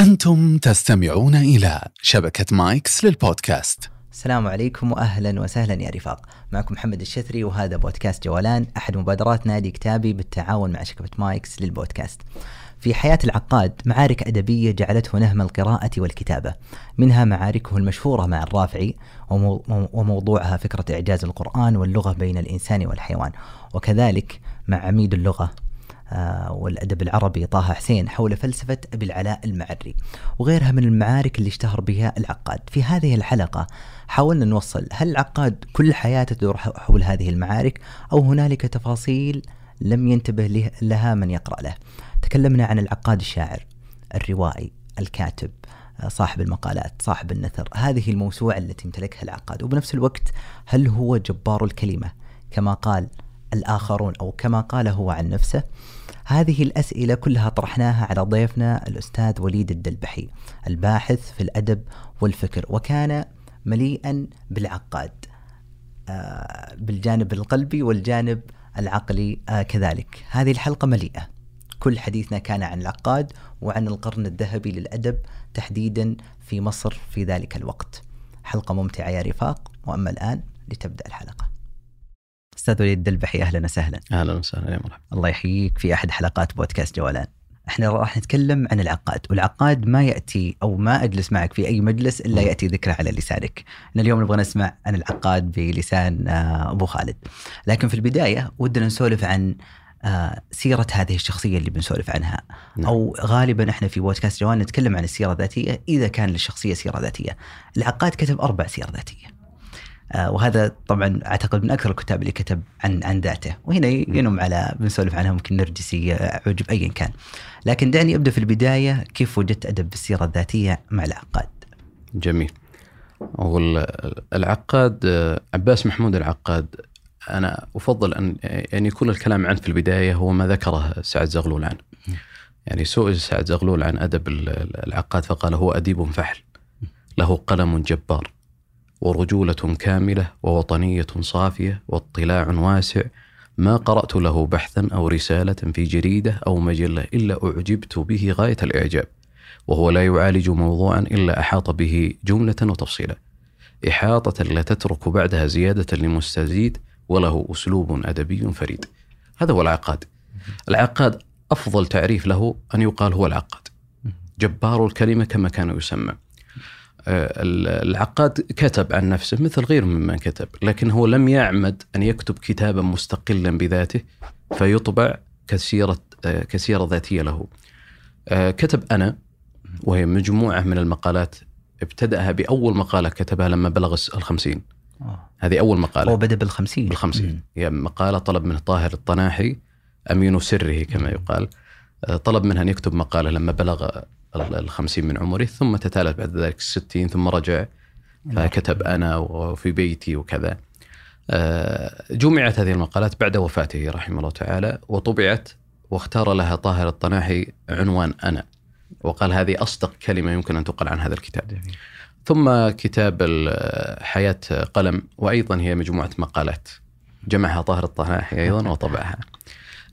أنتم تستمعون إلى شبكة مايكس للبودكاست. السلام عليكم واهلا وسهلا يا رفاق، معكم محمد الشثري وهذا بودكاست جولان أحد مبادرات نادي كتابي بالتعاون مع شبكه مايكس للبودكاست. في حياة العقاد معارك أدبية جعلته نهم القراءة والكتابة. منها معاركه المشهورة مع الرافعي وموضوعها فكرة إعجاز القرآن واللغة بين الإنسان والحيوان. وكذلك مع عميد اللغة والأدب العربي طه حسين حول فلسفة أبي العلاء المعري وغيرها من المعارك اللي اشتهر بها العقاد. في هذه الحلقة حاولنا نوصل هل العقاد كل حياته تدور حول هذه المعارك أو هنالك تفاصيل لم ينتبه لها من يقرأ له. تكلمنا عن العقاد الشاعر الروائي الكاتب آه، صاحب المقالات صاحب النثر. هذه الموسوعة التي امتلكها العقاد. وبنفس الوقت هل هو جبار الكلمة كما قال الآخرون أو كما قال هو عن نفسه؟ هذه الأسئلة كلها طرحناها على ضيفنا الأستاذ وليد الدلبحي الباحث في الأدب والفكر وكان مليئا بالعقاد آه، بالجانب القلبي والجانب العقلي آه، كذلك. هذه الحلقة مليئة. كل حديثنا كان عن العقاد وعن القرن الذهبي للأدب تحديدا في مصر في ذلك الوقت. حلقة ممتعة يا رفاق وأما الآن لتبدأ الحلقة. أستاذ وليد الدلبحي أهلا وسهلا. أهلا وسهلا يا مرحبا. الله يحييك في أحد حلقات بودكاست جولان إحنا راح نتكلم عن العقاد والعقاد ما يأتي أو ما أجلس معك في أي مجلس إلا يأتي ذكره على لسانك. إحنا اليوم نبغى نسمع عن العقاد بلسان آه، أبو خالد. لكن في البداية ودنا نسولف عن آه، سيرة هذه الشخصية اللي بنسولف عنها. نعم. أو غالبا إحنا في بودكاست جوان نتكلم عن السيرة الذاتية إذا كان للشخصية سيرة ذاتية. العقاد كتب أربع سير ذاتية. وهذا طبعا أعتقد من أكثر الكتاب اللي كتب عن عن ذاته. وهنا ينم على بنسولف عنها ممكن نرجسي عجب ايا كان. لكن دعني أبدأ في البداية كيف وجدت أدب السيرة الذاتية مع العقاد؟ جميل. العقاد آه، عباس محمود العقاد أنا أفضل أن يعني يكون الكلام عنه في البداية هو ما ذكره سعد زغلول عنه. يعني سئل سعد زغلول عن أدب العقاد فقال هو أديب فحل له قلم جبار. ورجولة كاملة ووطنية صافية واطلاع واسع ما قرأت له بحثا أو رسالة في جريدة أو مجلة إلا أعجبت به غاية الإعجاب وهو لا يعالج موضوعا إلا أحاط به جملة وتفصيلا. إحاطة لا تترك بعدها زيادة لمستزيد وله أسلوب أدبي فريد. هذا هو العقاد. العقاد أفضل تعريف له أن يقال هو العقاد. جبار الكلمة كما كان يسمى. العقاد كتب عن نفسه مثل غيره ممن كتب لكن هو لم يعمد أن يكتب كتابا مستقلا بذاته فيطبع كسيرة آه، كسيرة ذاتية له. آه، كتب أنا وهي مجموعة من المقالات ابتدأها بأول مقالة كتبها لما بلغ الخمسين. هذه أول مقالة. هو بدأ بالخمسين. بالخمسين. هي مقالة طلب من طاهر الطناحي أمين سره كما يقال. طلب منه أن يكتب مقالة لما بلغ الخمسين من عمره ثم تتالت بعد ذلك الستين ثم رجع فكتب أنا وفي بيتي وكذا. آه، جمعت هذه المقالات بعد وفاته رحمه الله تعالى وطبعت واختار لها طاهر الطناحي عنوان أنا وقال هذه أصدق كلمة يمكن أن تقال عن هذا الكتاب. ثم كتاب حياة قلم وأيضا هي مجموعة مقالات. جمعها طاهر الطناحي أيضا وطبعها.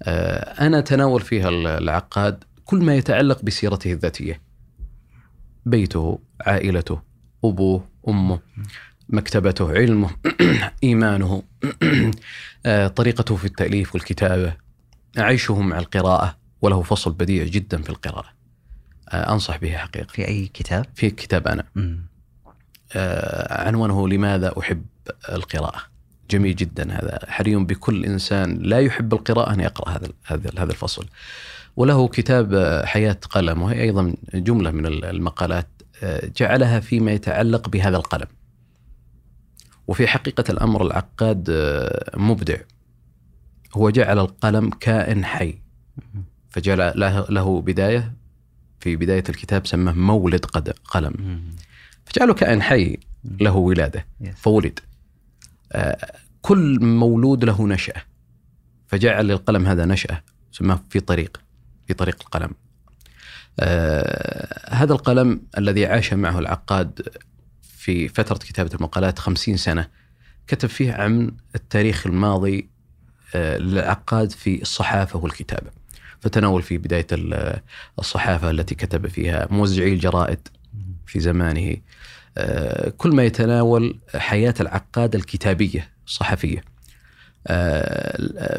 آه، أنا تناول فيها العقاد كل ما يتعلق بسيرته الذاتية. بيته، عائلته، أبوه، أمه، مكتبته، علمه، إيمانه، آه، طريقته في التأليف والكتابة، عيشه مع القراءة وله فصل بديع جدا في القراءة. آه، أنصح به حقيقة. في أي كتاب؟ في كتاب أنا. آه، عنوانه لماذا أحب القراءة. جميل جدا هذا حري بكل إنسان لا يحب القراءة أن يقرأ هذا هذا هذا الفصل. وله كتاب حياة قلم وهي أيضا جملة من المقالات آه، جعلها فيما يتعلق بهذا القلم. وفي حقيقة الأمر العقاد آه، مبدع. هو جعل القلم كائن حي. فجعل له بداية في بداية الكتاب سماه مولد قلم. فجعله كائن حي له ولادة. فولد. آه، كل مولود له نشأة. فجعل للقلم هذا نشأة سماه في طريق. في طريق القلم. آه هذا القلم الذي عاش معه العقاد في فترة كتابة المقالات خمسين سنة كتب فيه عن التاريخ الماضي آه للعقاد في الصحافة والكتابة. فتناول في بداية ال- الصحافة التي كتب فيها موزعي الجرائد في زمانه. آه، كل ما يتناول حياة العقاد الكتابية الصحفية.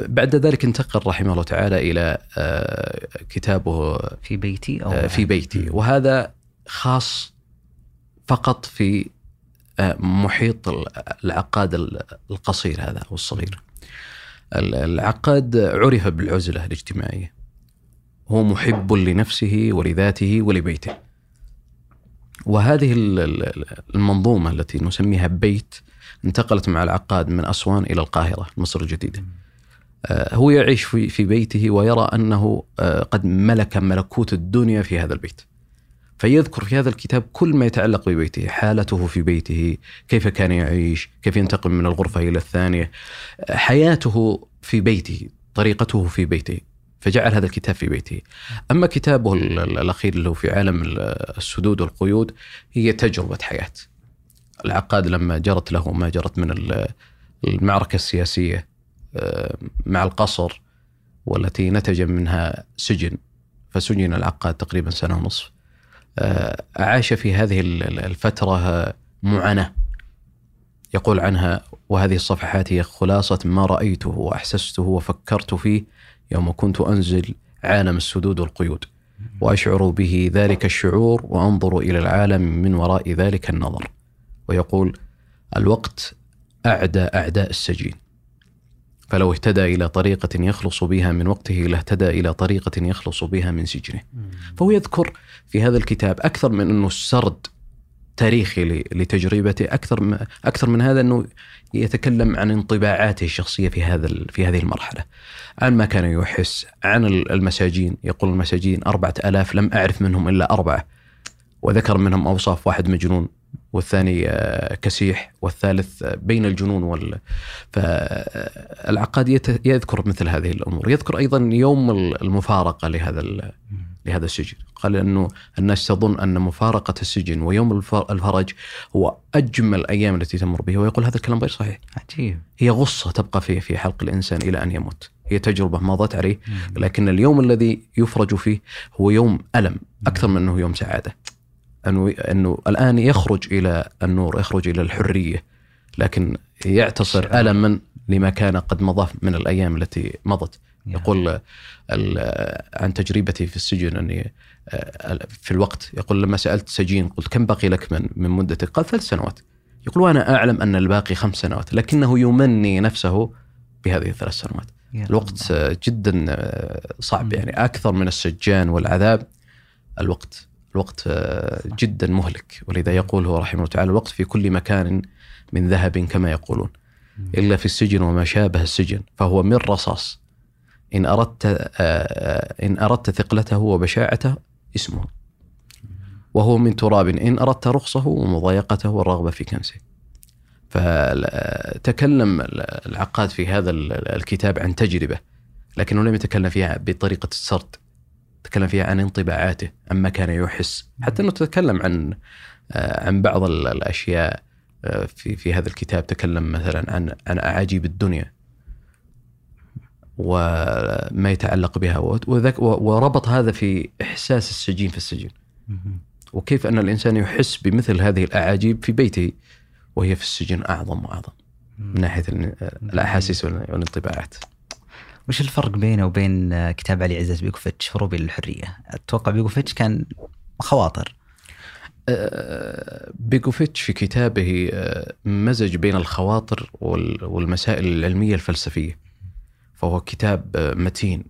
بعد ذلك انتقل رحمه الله تعالى إلى آه، كتابه في بيتي أو آه، في بيتي وهذا خاص فقط في آه، محيط ال- العقاد ال- القصير هذا أو الصغير. ال- العقاد عرف بالعزلة الاجتماعية. هو محب لنفسه ولذاته ولبيته. وهذه ال- ال- المنظومة التي نسميها بيت انتقلت مع العقاد من أسوان إلى القاهرة مصر الجديدة. آه، هو يعيش في بيته ويرى أنه آه، قد ملك ملكوت الدنيا في هذا البيت. فيذكر في هذا الكتاب كل ما يتعلق ببيته، حالته في بيته، كيف كان يعيش، كيف ينتقل من الغرفة إلى الثانية، آه، حياته في بيته، طريقته في بيته. فجعل هذا الكتاب في بيته. أما كتابه ال- ال- الأخير اللي هو في عالم ال- السدود والقيود هي تجربة حياة. العقاد لما جرت له ما جرت من ال- المعركة السياسية آه، مع القصر والتي نتج منها سجن فسجن العقاد تقريبا سنة ونصف. آه، عاش في هذه ال- ال- الفترة آه، معاناة. يقول عنها وهذه الصفحات هي خلاصة ما رأيته وأحسسته وفكرت فيه يوم كنت أنزل عالم السدود والقيود وأشعر به ذلك الشعور وأنظر إلى العالم من وراء ذلك النظر. ويقول الوقت أعدى أعداء السجين. فلو اهتدى إلى طريقة يخلص بها من وقته لاهتدى إلى طريقة يخلص بها من سجنه. فهو يذكر في هذا الكتاب أكثر من أنه سرد تاريخي لتجربته أكثر من أكثر من هذا أنه يتكلم عن انطباعاته الشخصية في هذا في هذه المرحلة. عن ما كان يحس عن ال- المساجين. يقول المساجين أربعة ألاف لم أعرف منهم إلا أربعة. وذكر منهم أوصاف واحد مجنون. والثاني آه، كسيح والثالث آه، بين الجنون وال فالعقاد يذكر مثل هذه الأمور، يذكر أيضا يوم المفارقة لهذا لهذا السجن، قال إنه الناس تظن أن مفارقة السجن ويوم الف- الفرج هو أجمل الأيام التي تمر به ويقول هذا الكلام غير صحيح. عجيب. هي غصة تبقى في في حلق الإنسان إلى أن يموت، هي تجربة مضت عليه. لكن اليوم الذي يفرج فيه هو يوم ألم أكثر من أنه يوم سعادة. انه انه الآن يخرج إلى النور، يخرج إلى الحرية لكن يعتصر ألما لما كان قد مضى من الأيام التي مضت. يقول ال- عن تجربتي في السجن أني آه، في الوقت يقول لما سألت سجين قلت كم بقي لك من من مدتك؟ قال ثلاث سنوات. يقول وأنا أعلم أن الباقي خمس سنوات لكنه يمني نفسه بهذه الثلاث سنوات. الوقت. آه، جدا آه، صعب. يعني أكثر من السجان والعذاب الوقت الوقت آه، جدا مهلك. ولذا يقول هو رحمه الله تعالى الوقت في كل مكان من ذهب كما يقولون إلا في السجن وما شابه السجن. فهو من رصاص. إن أردت آه، آه، إن أردت ثقلته وبشاعته اسمه. وهو من تراب. إن أردت رخصه ومضايقته والرغبه في كنسه. فتكلم العقاد في هذا الكتاب عن تجربة لكنه لم يتكلم فيها بطريقة السرد. تكلم فيها عن انطباعاته عما كان يحس. حتى إنه تكلم عن آه، عن بعض ال- الأشياء آه، في في هذا الكتاب تكلم مثلا عن عن أعاجيب الدنيا. وما يتعلق بها. وذك- وربط هذا في إحساس السجين في السجن. وكيف أن الإنسان يحس بمثل هذه الأعاجيب في بيته وهي في السجن أعظم وأعظم من ناحية ال- الأحاسيس وال- والانطباعات. وش الفرق بينه وبين آه، كتاب علي عزت بيكوفيتش هروبي للحرية؟ أتوقع بيكوفيتش كان خواطر آه، بيكوفيتش في كتابه آه، مزج بين الخواطر وال- والمسائل العلمية الفلسفية. فهو كتاب متين.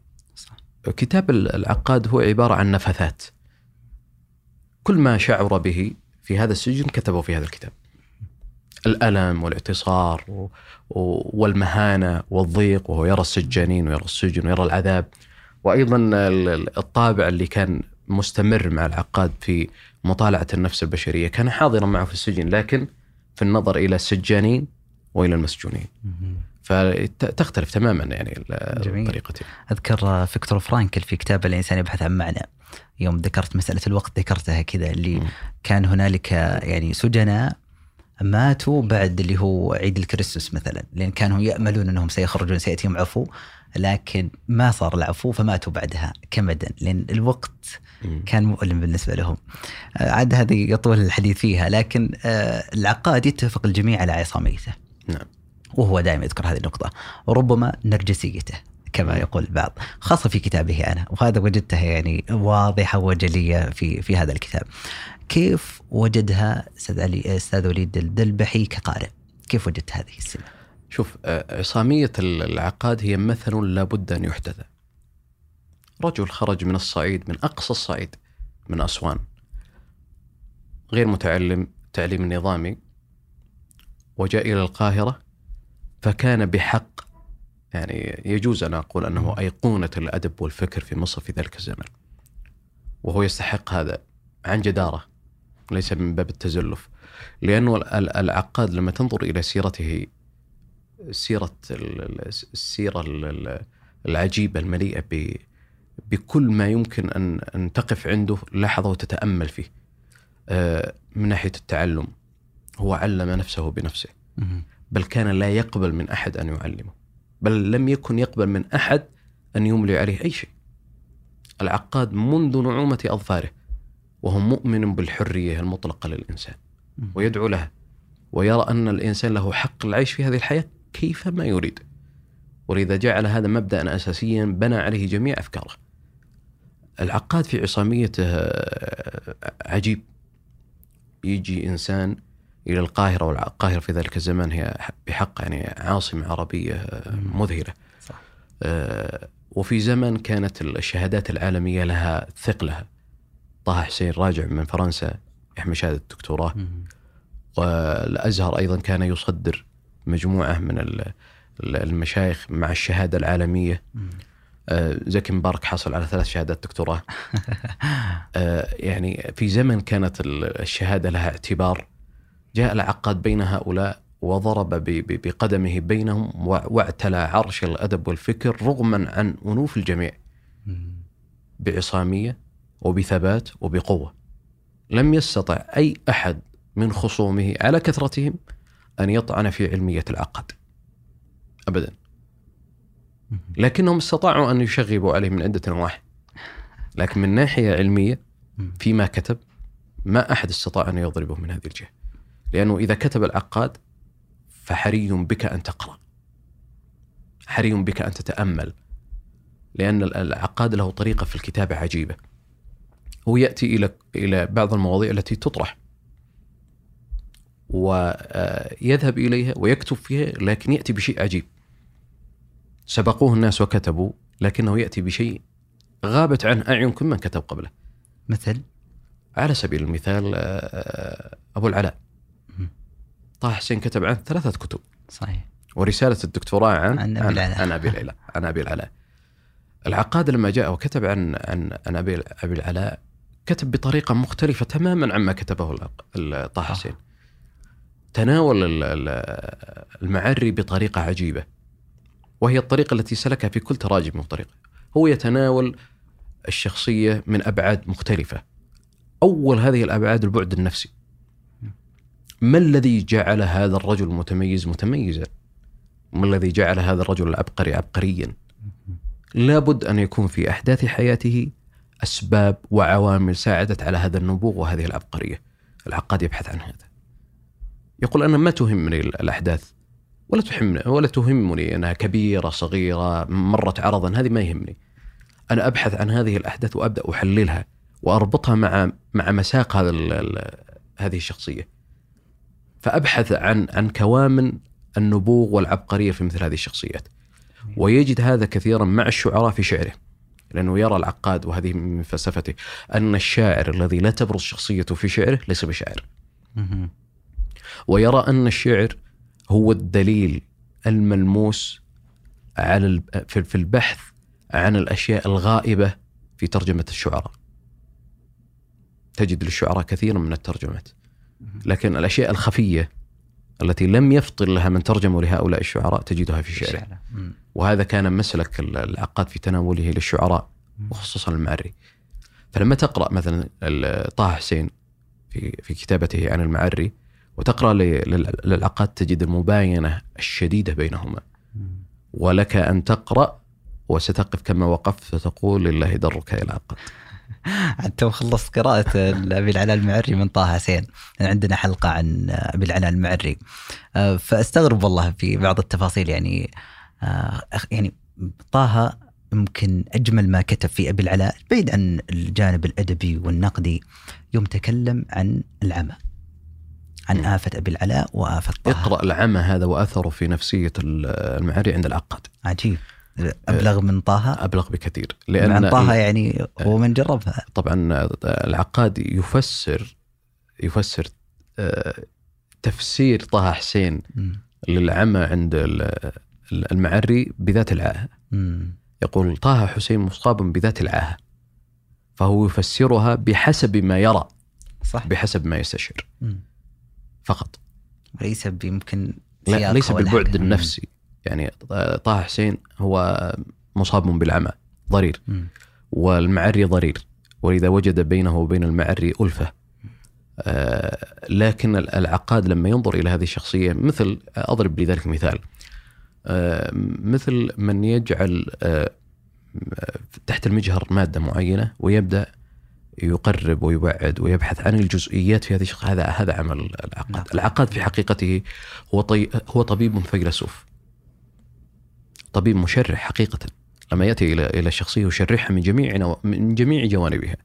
كتاب ال- العقاد هو عبارة عن نفثات. كل ما شعر به في هذا السجن كتبه في هذا الكتاب. الألم والاعتصار و- و- والمهانة والضيق وهو يرى السجانين ويرى السجن ويرى العذاب. ال- الطابع اللي كان مستمر مع العقاد في مطالعة النفس البشرية، كان حاضرا معه في السجن لكن في النظر إلى السجانين وإلى المسجونين. فتختلف تماما يعني. طريقتي. أذكر فيكتور فرانكل في كتاب الإنسان يبحث عن معنى يوم ذكرت مسألة الوقت ذكرتها كذا اللي مم. كان هنالك يعني سجناء ماتوا بعد اللي هو عيد الكريسماس مثلا لأن كانوا يأملون أنهم سيخرجون سيأتيهم عفو لكن ما صار العفو فماتوا بعدها كمدا لأن الوقت. كان مؤلم بالنسبة لهم. آه، عاد هذه يطول الحديث فيها لكن آه، العقاد يتفق الجميع على عصاميته. نعم. وهو دائما يذكر هذه النقطة وربما نرجسيته كما يقول البعض خاصة في كتابه أنا وهذا وجدتها يعني واضحة وجلية في في هذا الكتاب كيف وجدها أستاذ علي أستاذ وليد الدلبحي كقارئ؟ كيف وجدت هذه السمة شوف آه، عصامية العقاد هي مثل لابد أن يحتذى رجل خرج من الصعيد من أقصى الصعيد من أسوان. غير متعلم تعليم نظامي. وجاء إلى القاهرة فكان بحق يعني يجوز أن أقول أنه أيقونة الأدب والفكر في مصر في ذلك الزمن. وهو يستحق هذا عن جدارة. ليس من باب التزلف لأنه ال- ال- العقاد لما تنظر إلى سيرته سيرة ال- ال- السيرة ال- ال- العجيبة المليئة بكل ما يمكن أن أن تقف عنده لحظة وتتأمل فيه. آه، من ناحية التعلم هو علم نفسه بنفسه. بل كان لا يقبل من أحد أن يعلمه. بل لم يكن يقبل من أحد أن يملي عليه أي شيء. العقاد منذ نعومة أظفاره. وهو مؤمن بالحرية المطلقة للإنسان ويدعو لها ويرى أن الإنسان له حق العيش في هذه الحياة كيفما يريد. ولذا جعل هذا مبدأ أساسيا بنى عليه جميع أفكاره. العقاد في عصاميته آه، عجيب. يجي إنسان إلى القاهرة والقاهرة في ذلك الزمان هي بحق يعني عاصمة عربية آه، مذهلة. صح. آه، وفي زمن كانت الشهادات العالمية لها ثقلها. طه حسين راجع من فرنسا يحمل شهادة الدكتوراه. والأزهر أيضا كان يصدر مجموعة من ال- ال- المشايخ مع الشهادة العالمية. آه، زكي مبارك حصل على ثلاث شهادات دكتوراه. آه، يعني في زمن كانت ال- الشهادة لها اعتبار. جاء العقاد بين هؤلاء وضرب بقدمه بينهم واعتلى عرش الأدب والفكر رغما عن أنوف الجميع. بعصامية وبثبات وبقوة. لم يستطع أي أحد من خصومه على كثرتهم أن يطعن في علمية العقد. ابدا. لكنهم استطاعوا أن يشغبوا عليه من عدة نواحي. لكن من ناحية علمية فيما كتب ما أحد استطاع أن يضربه من هذه الجهة. لأنه إذا كتب العقاد فحري بك أن تقرأ. حري بك أن تتأمل. لأن العقاد له طريقة في الكتابة عجيبة. هو يأتي إلى إلى بعض المواضيع التي تطرح. ويذهب إليها ويكتب فيها لكن يأتي بشيء عجيب. سبقوه الناس وكتبوا لكنه يأتي بشيء غابت عنه أعين كل من كتب قبله. مثل؟ على سبيل المثال آه، أبو العلاء. طه حسين كتب عنه ثلاثة كتب. صحيح. ورسالة الدكتوراه عن عن أبي العلاء. عن أبي العلاء. عن أبي العلاء. العقاد لما جاء وكتب عن عن عن أبي أبي العلاء كتب بطريقة مختلفة تماما عما كتبه طه حسين. تناول ال- ال- المعري بطريقة عجيبة وهي الطريقة التي سلكها في كل تراجم وطريقه هو يتناول الشخصية من أبعاد مختلفة. أول هذه الأبعاد البعد النفسي. ما الذي جعل هذا الرجل المتميز متميزا؟ ما الذي جعل هذا الرجل العبقري عبقريا لابد أن يكون في أحداث حياته أسباب وعوامل ساعدت على هذا النبوغ وهذه العبقرية. العقاد يبحث عن هذا. يقول أنا ما تهمني الأحداث ولا تهمني ولا تهمني أنها كبيرة صغيرة مرت عرضا هذه ما يهمني. أنا أبحث عن هذه الأحداث وأبدأ أحللها وأربطها مع مع مساق هذا هذه الشخصية. فأبحث عن عن كوامن النبوغ والعبقرية في مثل هذه الشخصيات. ويجد هذا كثيرا مع الشعراء في شعره. لأنه يرى العقاد وهذه من فلسفته أن الشاعر الذي لا تبرز شخصيته في شعره ليس بشاعر ويرى أن الشعر هو الدليل الملموس على في البحث عن الأشياء الغائبة في ترجمة الشعراء. تجد للشعراء كثيرا من الترجمات لكن الأشياء الخفية التي لم يفطن لها من ترجموا لهؤلاء الشعراء تجدها في شعره. وهذا كان مسلك العقاد في تناوله للشعراء وخصوصا المعري. فلما تقرأ مثلا طه حسين في في كتابته عن المعري وتقرأ للعقاد تجد المباينة الشديدة بينهما. ولك أن تقرأ وستقف كما وقفت فتقول لله درك إلى العقاد. تو خلصت قراءة أبي العلاء المعري من طه حسين. عندنا حلقة عن أبي العلاء المعري. آه، فأستغرب والله في بعض التفاصيل يعني آه، يعني طه يمكن أجمل ما كتب في أبي العلاء بعيد عن الجانب الأدبي والنقدي يوم تكلم عن العمى. عن. آفة أبي العلاء وآفة طه. اقرأ العمى هذا وأثره في نفسية ال- المعري عند العقاد. عجيب. أبلغ من طه أبلغ بكثير لأن طه يعني هو من جربها طبعا العقاد يفسر يفسر آه، تفسير طه حسين. للعمى عند ال- المعري بذات العاهة مم. يقول طه حسين مصاب بذات العاهة فهو يفسرها بحسب ما يرى صح بحسب ما يستشعر. فقط ليس يمكن لا ليس بالبعد. النفسي يعني طه حسين هو مصاب بالعمى ضرير. والمعري ضرير. ولذا وجد بينه وبين المعري ألفة. آه، لكن العقاد لما ينظر إلى هذه الشخصية مثل أضرب لذلك مثال. آه، مثل من يجعل آه، تحت المجهر مادة معينة ويبدأ يقرب ويبعد ويبحث عن الجزئيات في هذه هذا هذا عمل نعم. العقاد العقاد في حقيقته هو طي هو طبيب فيلسوف. طبيب مشرح حقيقة. لما يأتي إلى إلى الشخصية يشرحها من جميع نو... من جميع جوانبها.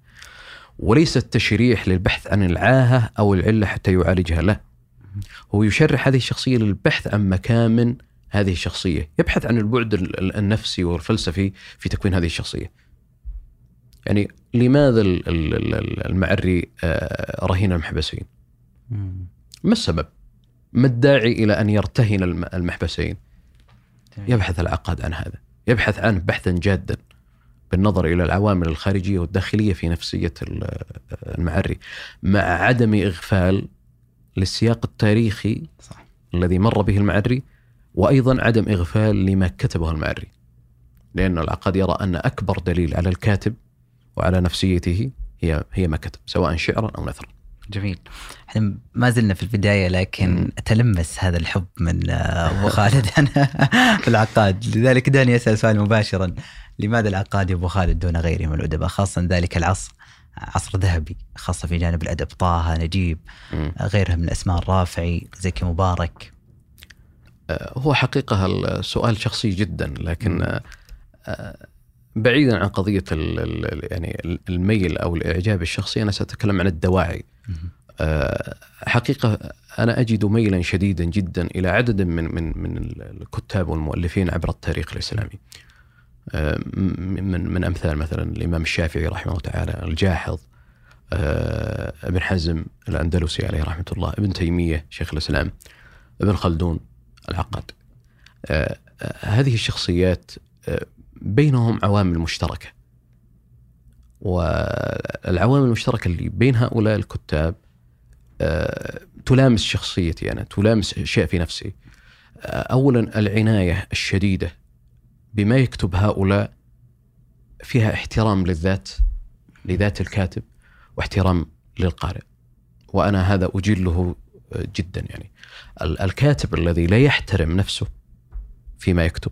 وليس التشريح للبحث عن العاهة أو العلة حتى يعالجها لا. هو يشرح هذه الشخصية للبحث عن مكامن هذه الشخصية. يبحث عن البعد ال- ال- النفسي والفلسفي في تكوين هذه الشخصية. يعني لماذا ال- ال- ال- المعري رهين المحبسين. ما السبب؟ ما الداعي إلى أن يرتهن الم- المحبسين. يبحث العقاد عن هذا. يبحث عنه بحثا جادا بالنظر إلى العوامل الخارجية والداخلية في نفسية ال- المعري مع عدم إغفال للسياق التاريخي صح. الذي مر به المعري وأيضا عدم إغفال لما كتبه المعري. لأن العقاد يرى أن أكبر دليل على الكاتب وعلى نفسيته هي هي ما كتب سواء شعرا أو نثرا. جميل. إحنا ما زلنا في البداية لكن مم. تلمس هذا الحب من آه، أبو خالد. في العقاد. لذلك داني أسأل سؤال مباشرا. لماذا العقاد أبو خالد دون غيره من الادباء خاصة ذلك العصر عصر ذهبي خاصة في جانب الأدب. طه نجيب. غيرها من الاسماء الرافعي زكي مبارك. آه، هو حقيقة السؤال شخصي جدا لكن آه، بعيدا عن ال- يعني الميل أو الإعجاب الشخصي أنا سأتكلم عن الدواعي. آه، حقيقة أنا أجد ميلا شديدا جدا إلى عدد من من من الكتاب والمؤلفين عبر التاريخ الإسلامي. آه، من من أمثال مثلا الإمام الشافعي رحمه الله تعالى الجاحظ آه، ابن حزم الأندلسي عليه رحمة الله ابن تيمية شيخ الإسلام ابن خلدون العقاد. هذه الشخصيات بينهم عوامل مشتركة. والعوامل المشتركة اللي بين هؤلاء الكتاب آه، تلامس شخصيتي أنا تلامس أشياء في نفسي. آه، أولا العناية الشديدة بما يكتب هؤلاء فيها احترام للذات لذات الكاتب واحترام للقارئ. وأنا هذا أجله آه، جدا يعني. ال- الكاتب الذي لا يحترم نفسه فيما يكتب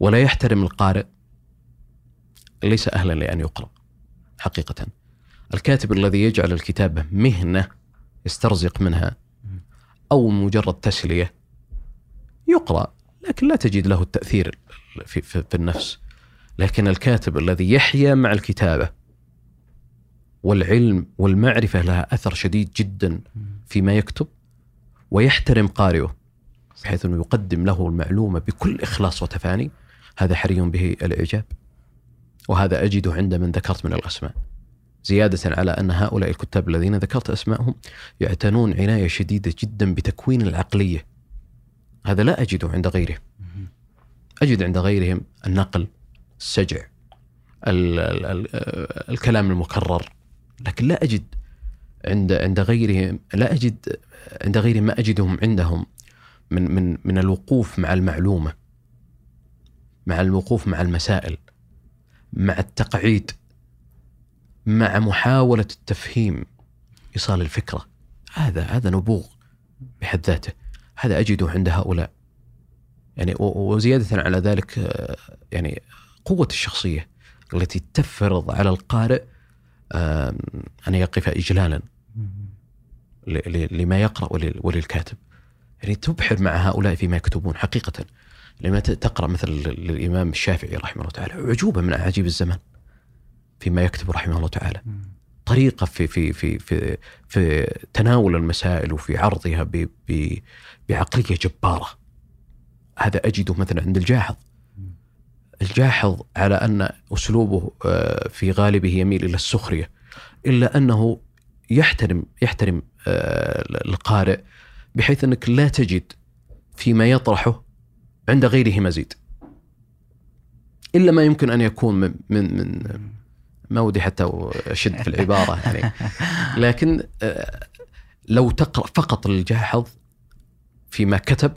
ولا يحترم القارئ ليس أهلا لأن يقرأ حقيقة. الكاتب الذي يجعل الكتابة مهنة يسترزق منها أو مجرد تسلية يقرأ لكن لا تجد له التأثير في, في, في النفس. لكن الكاتب الذي يحيا مع الكتابة والعلم والمعرفة لها أثر شديد جدا فيما يكتب ويحترم قارئه بحيث أنه يقدم له المعلومة بكل إخلاص وتفاني هذا حري به الإعجاب. وهذا أجده عند من ذكرت من الأسماء. زيادة على أن هؤلاء الكتاب الذين ذكرت أسمائهم يعتنون عناية شديدة جدا بتكوين العقلية. هذا لا أجده عند غيرهم أجد عند غيرهم النقل السجع ال ال ال الكلام المكرر. لكن لا أجد عند عند غيرهم لا أجد عند غيرهم ما أجدهم عندهم من من من الوقوف مع المعلومة مع الوقوف مع المسائل. مع التقعيد مع محاولة التفهيم إيصال الفكرة. هذا هذا نبوغ بحد ذاته. هذا أجده عند هؤلاء. يعني وزيادة على ذلك آه، يعني قوة الشخصية التي تفرض على القارئ أن يقف إجلالا لما يقرأ ولل- وللكاتب. يعني تبحر مع هؤلاء فيما يكتبون حقيقة. لما ت- تقرأ مثل للإمام الشافعي رحمه الله تعالى عجوبة من أعاجيب الزمان فيما يكتب رحمه الله تعالى. طريقة في في في في في تناول المسائل وفي عرضها ب ب بعقلية جبارة. هذا أجده مثلا عند الجاحظ. الجاحظ على أن أسلوبه آه، في غالبه يميل إلى السخرية إلا أنه يحترم يحترم آه، القارئ بحيث أنك لا تجد فيما يطرحه عند غيره مزيد. إلا ما يمكن أن يكون من من, من ما ودي حتى أشد في العبارة يعني. لكن آه، لو تقرأ فقط الجاحظ فيما كتب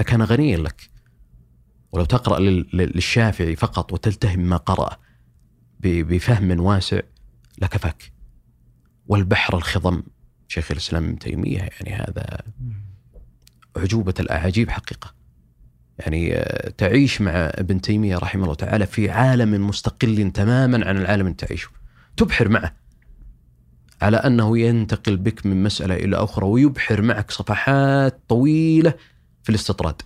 لكان غنيا لك. ولو تقرأ لل- لل- للشافعي فقط وتلتهم ما قرأ ب- بفهم واسع لكفاك. والبحر الخضم شيخ الإسلام ابن تيمية يعني هذا عجوبة الأعاجيب حقيقة. يعني آه، تعيش مع ابن تيمية رحمه الله تعالى في عالم مستقل تماما عن العالم اللي تعيشه. تبحر معه. على أنه ينتقل بك من مسألة إلى أخرى ويبحر معك صفحات طويلة في الاستطراد.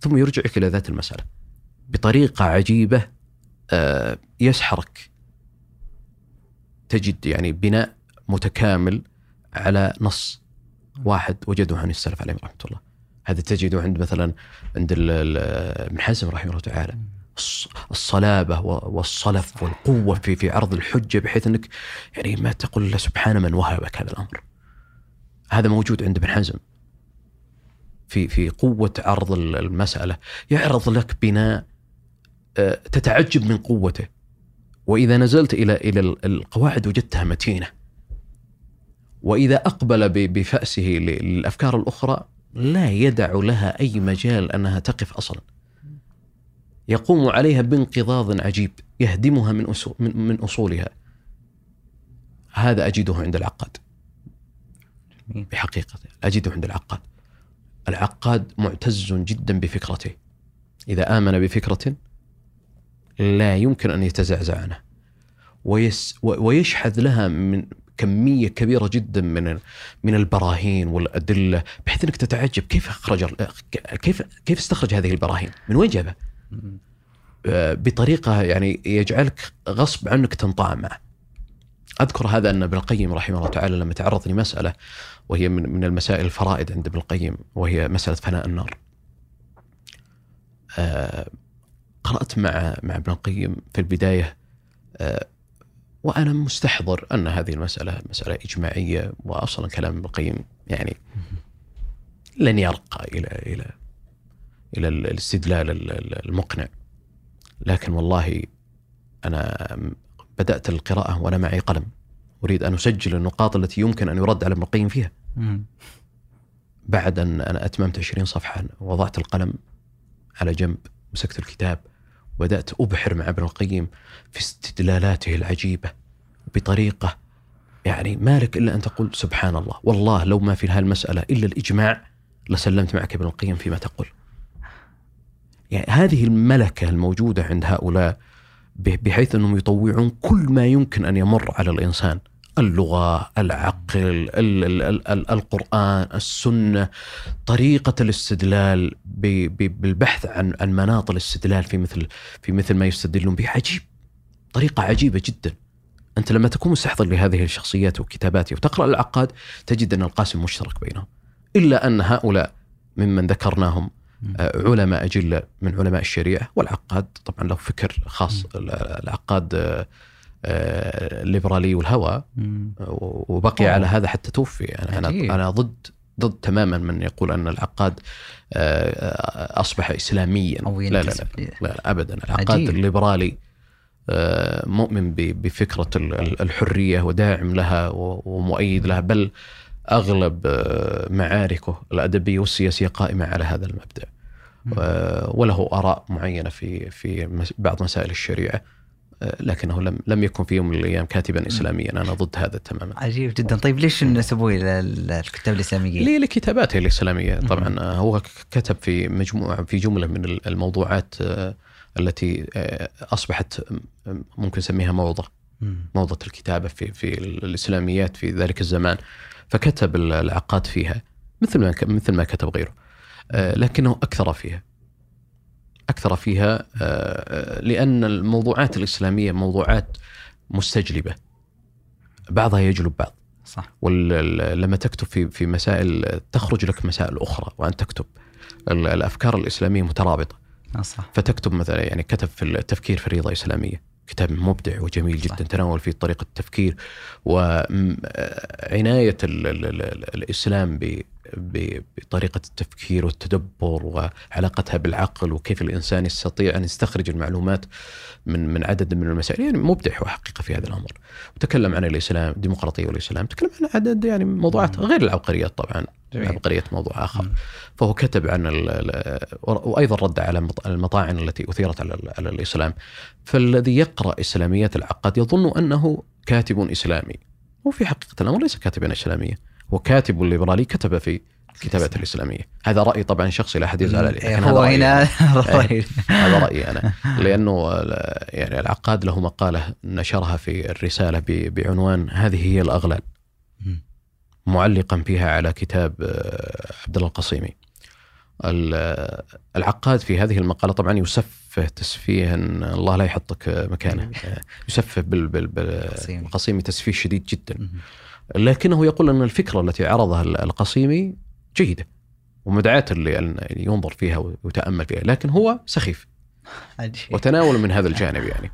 ثم يرجعك إلى ذات المسألة. بطريقة عجيبة آه، يسحرك. تجد يعني بناء متكامل على نص واحد وجده عن السلف عليهم رحمة الله. هذا تجده عند مثلا عند ابن حزم رحمه الله تعالى الص- الصلابة و- والصلف والقوة في في عرض الحجة بحيث إنك يعني ما تقول سبحان من وهبك هذا الأمر. هذا موجود عند ابن حزم في في قوة عرض ال- المسألة يعرض لك بناء آه، تتعجب من قوته وإذا نزلت إلى ال- القواعد وجدتها متينة. وإذا أقبل ب- بفأسه ل- للأفكار الأخرى لا يدع لها أي مجال أنها تقف أصلا. يقوم عليها بانقضاض عجيب يهدمها من أصول من, من أصولها. هذا أجده عند العقاد. بحقيقة أجده عند العقاد. العقاد معتز جدا بفكرته. إذا آمن بفكرة لا يمكن أن يتزعزع عنها. ويس ويشحذ لها من كمية كبيرة جدا من من البراهين والأدلة بحيث أنك تتعجب كيف أخرج ال- كيف كيف استخرج هذه البراهين؟ من وين جابها؟ آه، بطريقة يعني يجعلك غصب عنك تنطعم معه. أذكر هذا أن ابن القيم رحمه الله تعالى لما تعرض لمساله وهي من من المسائل الفرائد عند ابن القيم وهي مسألة فناء النار. آه، قرأت مع مع ابن القيم في البداية آه، وأنا مستحضر أن هذه المسألة مسألة إجماعية واصلا كلام ابن القيم يعني لن يرقى إلى إلى إلى الاستدلال ال- ال- المقنع. لكن والله أنا بدأت القراءة وأنا معي قلم أريد أن أسجل النقاط التي يمكن أن يرد على ابن القيم فيها. بعد أن أنا أتممت 20 صفحه وضعت القلم على جنب مسكت الكتاب وبدات أبحر مع ابن القيم في استدلالاته العجيبة بطريقة يعني ما لك إلا أن تقول سبحان الله والله لو ما في هالمساله إلا الإجماع لسلمت معك ابن القيم فيما تقول. يعني هذه الملكة الموجودة عند هؤلاء بحيث أنهم يطوعون كل ما يمكن أن يمر على الإنسان اللغة، العقل، ال ال ال ال القرآن، السنة، طريقة الاستدلال بالبحث عن عن مناط الاستدلال في مثل في مثل ما يستدلون به عجيب. طريقة عجيبة جدا. أنت لما تكون مستحضر لهذه الشخصيات وكتاباته وتقرأ العقاد تجد أن القاسم مشترك بينهم. إلا أن هؤلاء ممن ذكرناهم آه، علماء أجلة من علماء الشريعة والعقاد طبعا له فكر خاص العقاد آه، الليبرالي والهوى. وبقي أوه. على هذا حتى توفي يعني. أنا أنا ضد ضد تماما من يقول أن العقاد آه، آه، أصبح إسلاميا أو لا لا لا, لا, لا أبدا العقاد عجيب. الليبرالي آه، مؤمن ب- بفكرة ال- ال- الحرية وداعم لها ومؤيد لها بل أغلب آه، معاركه الأدبية والسياسية قائمة على هذا. آه، وله آراء معينة في في بعض مسائل الشريعة آه، لكنه لم لم يكن في يوم من الأيام كاتبا اسلاميا. أنا ضد هذا تماما. عجيب جدا. طيب ليش نسبوه إلى ال- الكتاب الاسلاميين؟ ليه لكتاباته الإسلامية طبعا. آه، هو كتب في مجموعة في جملة من ال- الموضوعات آه، التي آه، أصبحت ممكن نسميها موضة. موضة الكتابة في في الإسلاميات في ذلك الزمان. فكتب ال- العقاد فيها مثل ما مثل ما كتب غيره. آه، لكنه أكثر فيها. أكثر فيها آه، آه، لأن الموضوعات الإسلامية موضوعات مستجلبة. بعضها يجلب بعض. صح. ولما تكتب في في مسائل تخرج لك مسائل أخرى وأن تكتب. ال- الأفكار الإسلامية مترابطة. آه، صح. فتكتب مثلا يعني كتب في التفكير في الرياضه الاسلاميه كتاب مبدع وجميل جدا صح. تناول فيه طريقة التفكير. وعنايه ال ال ال الإسلام ب ب- بطريقة التفكير والتدبر وعلاقتها بالعقل وكيف الإنسان يستطيع أن يستخرج المعلومات من من عدد من المسائل. يعني مبدع وحقيقة في هذا الأمر. وتكلم عن الإسلام الديمقراطية والإسلام. تكلم عن عدد يعني موضوعات غير العبقريات طبعا. جميل. عبقرية موضوع مم. فهو كتب عن ال ال وأيضا رد على المط- المطاعن التي أثيرت على, على الإسلام. فالذي يقرأ إسلاميات العقاد يظن أنه كاتب إسلامي. وفي حقيقة الأمر ليس كاتبا اسلاميا. هو كاتب ليبرالي كتب في الكتابات الإسلامية هذا رأي طبعا شخصي لا احد يزعل عليه إيه، لكن هو هذا رأيي هنا أنا. رأي. هذا رأيي أنا لأنه ال- يعني العقاد له مقالة نشرها في الرسالة ب- بعنوان هذه هي الأغلال مم. معلقا فيها على كتاب آه، عبد الله القصيمي ال- العقاد في هذه المقالة طبعا يسفه تسفيها الله لا يحطك مكانه يسفه بال- بال- بال- القصيمي. بالقصيمي تسفيه شديد جدا. لكنه يقول أن الفكرة التي عرضها ال- القصيمي جيدة ومدعاة اللي أن ينظر فيها ويتأمل فيها لكن هو سخيف. وتناول من هذا الجانب يعني.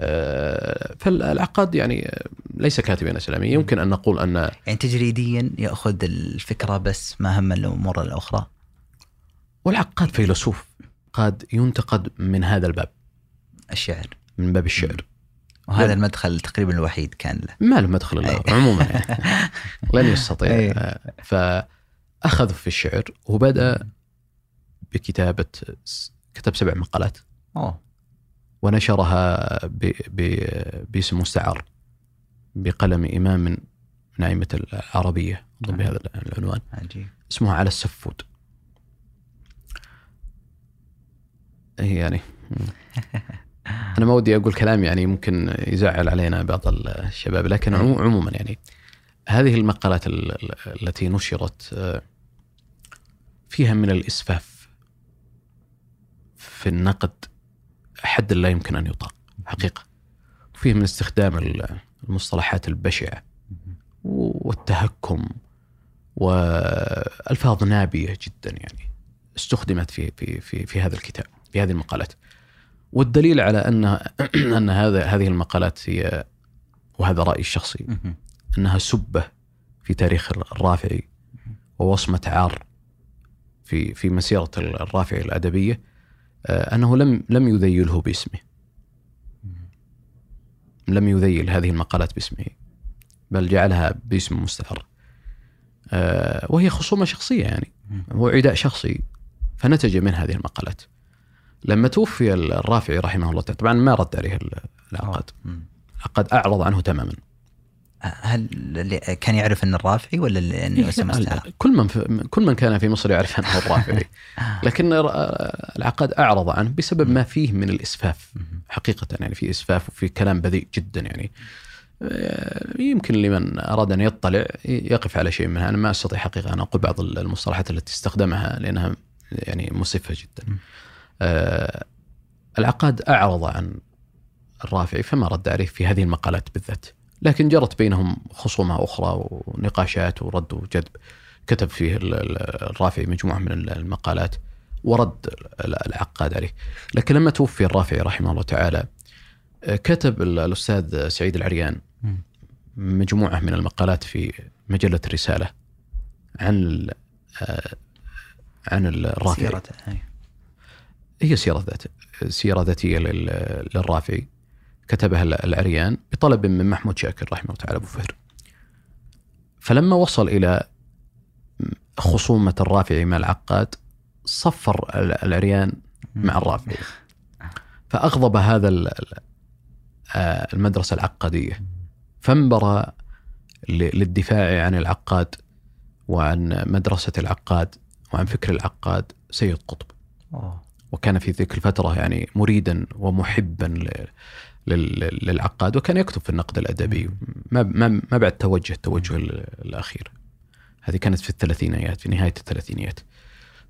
آه، فالعقاد يعني ليس كاتبا اسلاميا. يمكن أن نقول أن يعني تجريديا يأخذ الفكرة بس ما هم الأمور الأخرى. والعقاد فيلسوف قد ينتقد من هذا الباب. الشعر. من باب الشعر. وهذا لم- المدخل تقريبا الوحيد كان له. ما له مدخل له أي. عموما يعني. لن يستطيع. أي. آه، فاخذ في الشعر وبدأ بكتابة كتب سبع مقالات. أوه. ونشرها ب... ب... باسم مستعار بقلم إمام من من أئمة العربية. أظن بهذا العنوان. عجيب. اسمها على السفود. هي يعني. أنا ما ودي أقول كلام يعني ممكن يزعل علينا بعض الشباب لكن عمو- عموما يعني هذه المقالات ال- ال- التي نشرت آه، فيها من الإسفاف في النقد حد لا يمكن أن يطاق حقيقة. وفيه من استخدام ال- المصطلحات البشعة والتهكم والفاظ نابية جدا يعني استخدمت في في في في هذا الكتاب في هذه المقالات. والدليل على أن أن هذا هذه المقالات هي وهذا رأيي الشخصي. أنها سبة في تاريخ الرافعي ووصمة عار في في مسيرة الرافعي الأدبية آه، أنه لم لم يذيله باسمه. لم يذيل هذه المقالات باسمه بل جعلها باسم مستعر آه، وهي خصومة شخصية يعني. هو عداء شخصي فنتج من هذه المقالات. لما توفي الرافعي رحمه الله تعالى طبعا ما رد عليه العقاد مم. العقاد أعرض عنه تماما هل كان يعرف أن الرافعي ولا اسم مستعار؟ كل من في كل من كان في مصر يعرف أنه الرافعي لكن العقاد أعرض عنه بسبب ما فيه من الإسفاف. حقيقة يعني في إسفاف وفي كلام بذيء جدا يعني آه، يمكن لمن أراد أن يطلع يقف على شيء منها أنا ما أستطيع حقيقة أن أقول بعض المصطلحات التي استخدمها لأنها يعني مسفه جدا. آه، العقاد أعرض عن الرافعي فما رد عليه في هذه المقالات بالذات لكن جرت بينهم خصومة أخرى ونقاشات ورد وجذب كتب فيه ال- ال- الرافعي مجموعة من المقالات ورد ال- العقاد عليه لكن لما توفي الرافعي رحمه الله تعالى آه، كتب ال- الأستاذ سعيد العريان مم. مجموعة من المقالات في مجلة الرسالة عن آه، عن الرافعي سيرته. هي سيرة ذات سيرة ذاتية لل- للرافعي كتبها ال- العريان بطلب من محمود شاكر رحمه الله تعالى أبو فهر. فلما وصل إلى خصومة الرافعي مع العقاد صفر ال- العريان مع الرافعي. فأغضب هذا آه، المدرسة العقادية. فانبرى للدفاع عن العقاد وعن مدرسة العقاد وعن فكر العقاد سيد قطب. وكان في ذيك الفترة يعني مريدا ومحبا للعقاد وكان يكتب في النقد الأدبي. ما ما بعد توجه التوجه ال- الأخير. هذه كانت في الثلاثينيات في نهاية الثلاثينيات.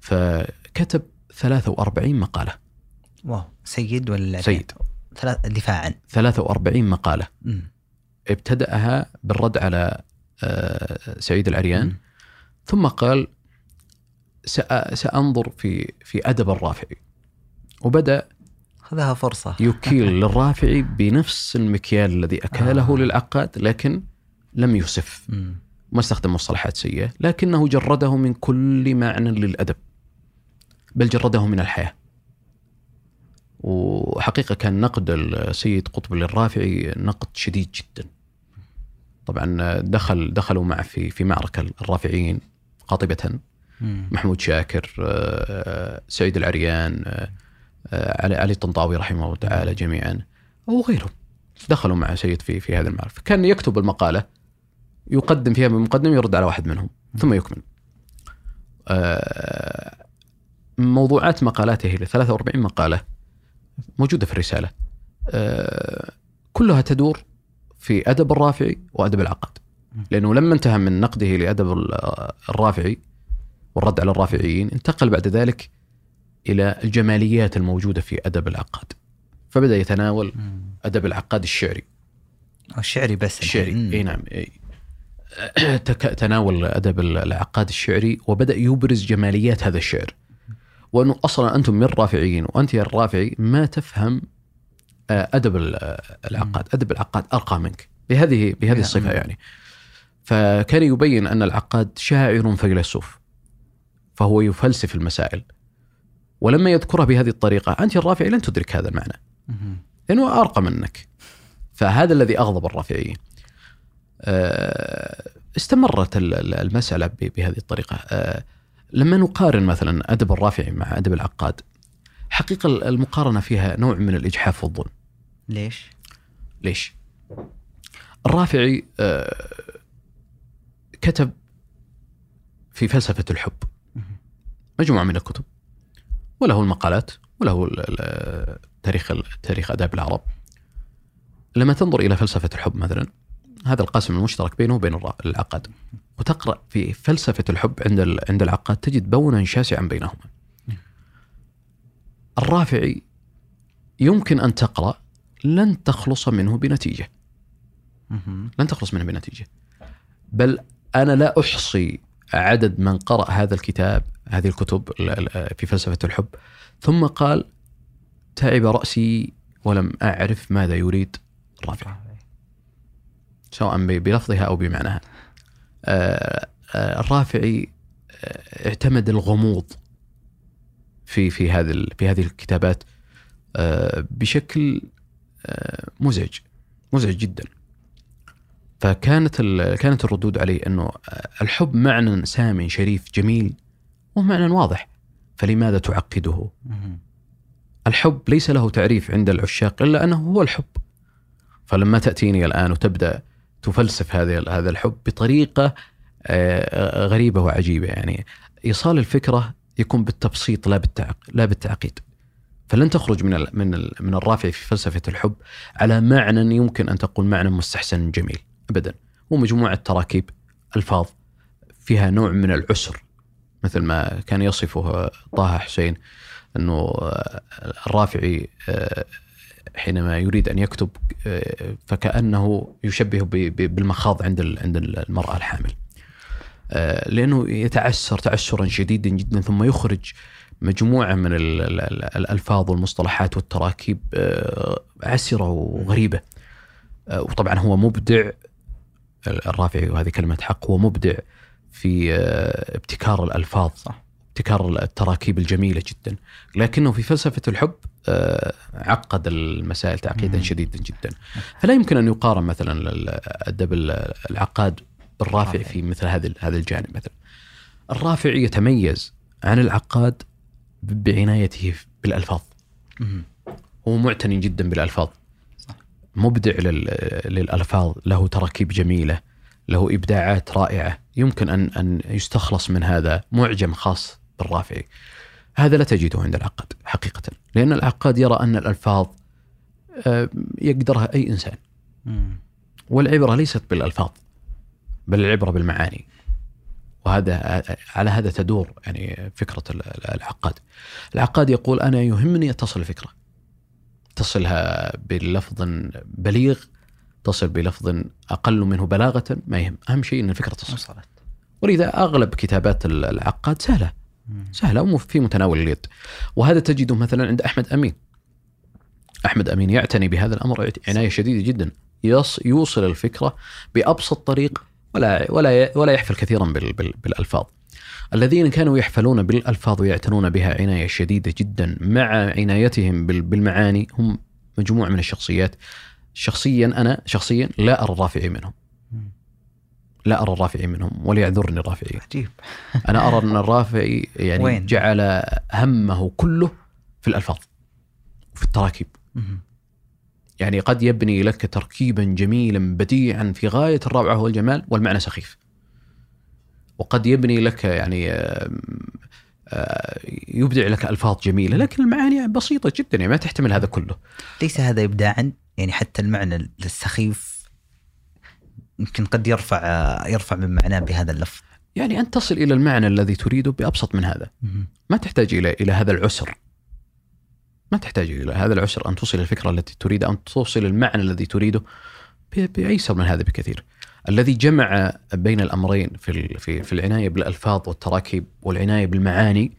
فكتب 43 مقالة. واو. سيد ولا سيد. ثلاث دفاعا. 43 مقالة. مم. ابتدأها بالرد على آه، سعيد العريان. مم. ثم قال سأ- سأنظر في في أدب الرافعي. وبدأ خذها فرصة يكيل للرافعي بنفس المكيال الذي أكاله آه. للعقاد لكن لم يسف. ما استخدم مصطلحات سيئة لكنه جرده من كل معنى للأدب بل جرده من الحياة وحقيقة كان نقد السيد قطب للرافعي نقد شديد جدا طبعا دخل دخلوا معه في في معركة الرافعيين قاطبة. محمود شاكر آه، سعيد العريان آه، علي علي الطنطاوي رحمه الله تعالى جميعا. وغيرهم دخلوا مع سيد في في هذا المعركة كان يكتب المقالة يقدم فيها من مقدم يرد على واحد منهم ثم يكمل. آه، موضوعات مقالاته ل 43 مقالة موجودة في الرسالة. آه، كلها تدور في أدب الرافعي وأدب العقاد. لأنه لما انتهى من نقده لأدب ال- الرافعي والرد على الرافعيين انتقل بعد ذلك إلى الجماليات الموجودة في أدب العقاد. فبدأ يتناول. أدب العقاد الشعري. الشعري بس الشعري مم. إي نعم تناول أدب العقاد الشعري وبدأ يبرز جماليات هذا الشعر. وأنه أصلا أنتم من الرافعيين وأنت يا الرافعي ما تفهم آه، أدب ال- العقاد. أدب العقاد أرقى منك. بهذه بهذه. الصفة يعني. فكان يبين أن العقاد شاعر فيلسوف. فهو يفلسف المسائل. ولما يذكرها بهذه الطريقة أنت الرافعي لن تدرك هذا المعنى. مم. لأنه أرقى منك. فهذا الذي أغضب الرافعيين آه، استمرت ال- ال- المسألة ب- بهذه الطريقة. آه، لما نقارن مثلا أدب الرافعي مع أدب العقاد حقيقة المقارنة فيها نوع من الإجحاف والظلم. ليش؟ ليش؟ الرافعي آه، كتب في فلسفة الحب. مجموعة من الكتب. وله المقالات وله تاريخ تاريخ أداب العرب. لما تنظر إلى فلسفة الحب مثلا هذا القاسم المشترك بينه وبين العقاد. وتقرأ في فلسفة الحب عند عند العقاد تجد بونا شاسعا بينهما. الرافعي يمكن أن تقرأ لن تخلص منه بنتيجة. لن تخلص منه بنتيجة. بل أنا لا أحصي عدد من قرأ هذا الكتاب هذه الكتب ال- ال- في فلسفة الحب. ثم قال تعب رأسي ولم أعرف ماذا يريد. الرافعي سواء بلفظها أو بمعناها. آه، آه، الرافعي آه، اعتمد الغموض في في هذه في هذه الكتابات آه، بشكل آه، مزعج مزعج جدا. فكانت كانت الردود عليه إنه الحب معنى سام شريف جميل ومعنى واضح فلماذا تعقده؟ الحب ليس له تعريف عند العشاق إلا أنه هو الحب. فلما تأتيني الآن وتبدأ تفلسف هذا هذا الحب بطريقة آه، غريبة وعجيبة يعني إيصال الفكرة يكون بالتبسيط لا بالتعق لا بالتعقيد. فلن تخرج من من من الرافع في فلسفة الحب على معنى يمكن أن تقول معنى مستحسن جميل ابدا هو مجموعة تراكيب ألفاظ فيها نوع من العسر مثل ما كان يصفه طه حسين أنه آه، الرافعي آه، حينما يريد أن يكتب آه، فكأنه يشبه بالمخاض عند عند المرأة الحامل. لأنه يتعسر تعسرا شديدا جدا ثم يخرج مجموعة من ال- ال- ال- الألفاظ والمصطلحات والتراكيب عسرة وغريبة. وطبعا هو مبدع الرافعي وهذه كلمة حق هو مبدع في آه، ابتكار الألفاظ صح. ابتكار التراكيب الجميلة جدا لكنه في فلسفة الحب آه، عقد المسائل تعقيدا. شديدا جدا فلا يمكن أن يقارن مثلا الأدب العقاد بالرافعي رافعي. في مثل هذا هذا الجانب مثلا الرافع يتميز عن العقاد بعنايته بالألفاظ مم. هو معتني جدا بالألفاظ صح. مبدع لل- للألفاظ له تراكيب جميلة له إبداعات رائعة. يمكن ان أن يستخلص من هذا معجم خاص بالرافعي. هذا لا تجده عند العقاد حقيقة لأن العقاد يرى أن الألفاظ آه، يقدرها أي إنسان. والعبرة ليست بالألفاظ بل العبرة بالمعاني. وهذا على هذا تدور يعني فكرة ال- ال- العقاد. العقاد يقول أنا يهمني تصل الفكرة. تصلها بلفظ بليغ تصل بلفظ أقل منه بلاغة ما يهم. أهم شيء إن الفكرة تصل. وصلت. ولذا أغلب كتابات ال- العقاد سهلة. سهلة وفي متناول اليد. وهذا تجده مثلا عند أحمد أمين. أحمد أمين يعتني بهذا الأمر عناية شديدة جدا. يص يوصل الفكرة بأبسط طريق ولا ولا ولا يحفل كثيرا بال بال بالألفاظ. الذين كانوا يحفلون بالألفاظ ويعتنون بها عناية شديدة جدا مع عنايتهم بال- بالمعاني هم مجموعة من الشخصيات شخصيا أنا شخصيا لا أرى الرافعي منهم. لا أرى الرافعي منهم وليعذرني الرافعي عجيب أنا أرى أن الرافعي يعني وين؟ جعل همه كله في الألفاظ في التراكيب. يعني قد يبني لك تركيبا جميلا بديعا في غاية الروعة والجمال والمعنى سخيف وقد يبني لك يعني آه، يبدع لك ألفاظ جميلة لكن المعاني بسيطة جدا يعني ما تحتمل هذا كله. ليس هذا ابداعا يعني حتى المعنى السخيف يمكن قد يرفع يرفع من معناه بهذا اللفظ. يعني أن تصل إلى المعنى الذي تريده بأبسط من هذا. ما تحتاج إلى إلى هذا العسر. ما تحتاج إلى هذا العسر أن توصل الفكرة التي تريد أن توصل المعنى الذي تريده بايسر من هذا بكثير. الذي جمع بين الأمرين في في في العناية بالألفاظ والتراكيب والعناية بالمعاني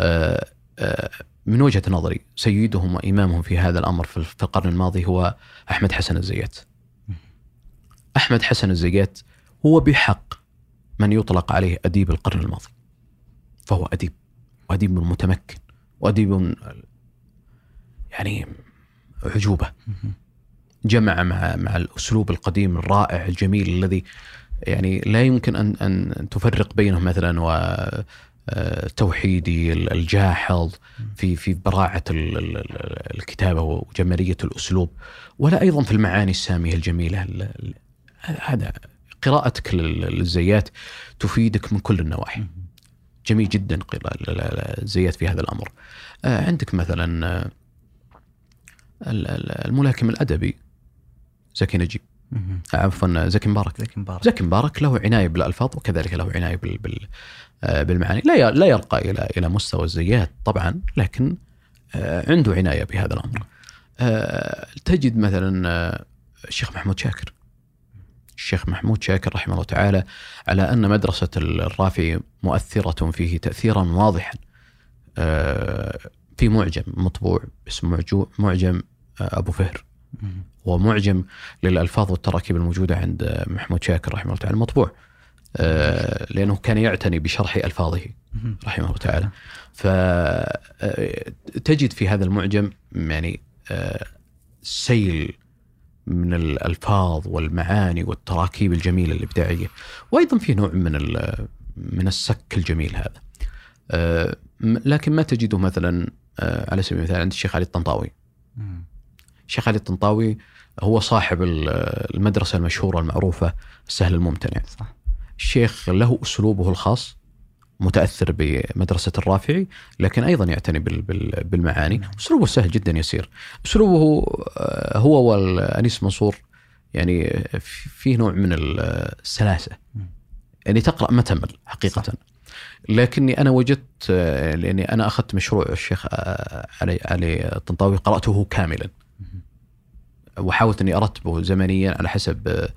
آه، آه، من وجهة نظري سيدهم وإمامهم في هذا الأمر في في القرن الماضي هو أحمد حسن الزيات. أحمد حسن الزيات هو بحق من يطلق عليه أديب القرن الماضي. فهو أديب وأديب متمكن وأديب يعني عجوبة جمع مع مع الأسلوب القديم الرائع الجميل الذي يعني لا يمكن أن أن تفرق بينه مثلا و آه، التوحيدي الجاحظ في في براعة ال- ال- ال- الكتابة وجمالية الأسلوب ولا أيضا في المعاني السامية الجميلة ال- ال- هذا قراءتك لل- للزيات تفيدك من كل النواحي. جميل جدا الزيات في هذا الأمر. آه، عندك مثلا آه، ال- ال- الملاكم الأدبي. زكي نجيب. عفوا زكي مبارك. زكي مبارك. زكي مبارك له عناية بالألفاظ وكذلك له عناية بال بال آه، بالمعاني. لا لا يرقى إلى إلى مستوى الزيات طبعا لكن آه، عنده عناية بهذا الأمر. آه، تجد مثلا الشيخ محمود شاكر. الشيخ محمود شاكر رحمه الله تعالى على أن مدرسة الرافعي مؤثرة فيه تاثيرا واضحا. في معجم مطبوع اسمه معجم أبو فهر. ومعجم للألفاظ والتراكيب الموجودة عند محمود شاكر رحمه الله تعالى. مطبوع آه، لأنه كان يعتني بشرح ألفاظه. رحمه الله تعالى. فتجد في هذا المعجم يعني آه، سيل من الألفاظ والمعاني والتراكيب الجميلة الإبداعية. وأيضا في نوع من من السك الجميل هذا. آه، لكن ما تجده مثلا آه، على سبيل المثال عند الشيخ علي الطنطاوي. الشيخ علي الطنطاوي هو صاحب ال- المدرسة المشهورة المعروفة السهل الممتنع. صح. الشيخ له أسلوبه الخاص متأثر بمدرسة الرافعي لكن أيضا يعتني بال- بال- بالمعاني. نعم. أسلوبه سهل جدا يسير. أسلوبه آه، هو والأنيس منصور يعني في- فيه نوع من السلاسة. يعني تقرأ ما تمل حقيقة. صح. لكني أنا وجدت آه، لأني أنا أخذت مشروع الشيخ آه، علي علي الطنطاوي قرأته كاملا. وحاولت إني أرتبه زمنيا على حسب آه،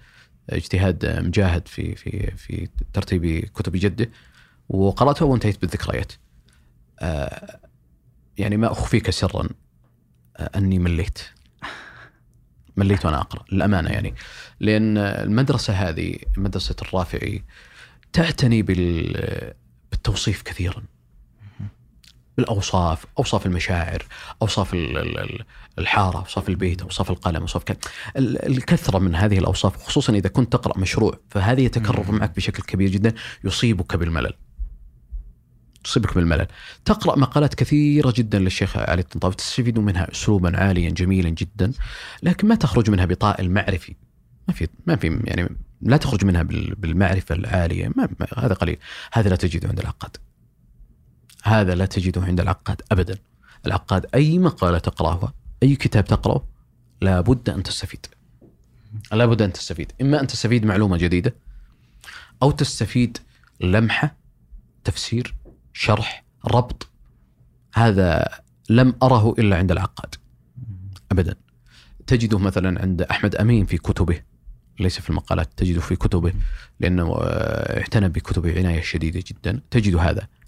اجتهاد مجاهد في في في ترتيب كتب جدة وقراته وانتهيت بالذكريات. آه، يعني ما أخفيك سرا آه، أني مليت. مليت وأنا أقرأ للأمانة يعني لأن المدرسة هذه مدرسة الرافعي تعتني بال بالتوصيف كثيرا. بالأوصاف، أوصاف المشاعر، أوصاف ال- ال- ال- الحارة، أوصاف البيت، أوصاف القلم، أوصاف كذا. ال- الكثرة من هذه الأوصاف خصوصا إذا كنت تقرأ مشروع فهذه يتكرر. معك بشكل كبير جدا يصيبك بالملل. تصيبك من الملل تقرأ مقالات كثيرة جدا للشيخ علي الطنطاوي تستفيد منها اسلوبا عاليا جميلا جدا لكن ما تخرج منها بطائل معرفي ما في ما في يعني لا تخرج منها بال- بالمعرفة العالية ما ما هذا قليل هذا لا تجده عند العقاد هذا لا تجده عند العقاد ابدا. العقاد أي مقالة تقرأها أي كتاب تقرأه لابد أن تستفيد. لابد أن تستفيد. إما أن تستفيد معلومة جديدة أو تستفيد لمحة تفسير شرح ربط. هذا لم أره إلا عند العقاد. ابدا. تجده مثلا عند أحمد أمين في كتبه. ليس في المقالات تجده في كتبه لأنه آه، اعتنى بكتبه عناية شديدة جدا. تجد هذا. آه،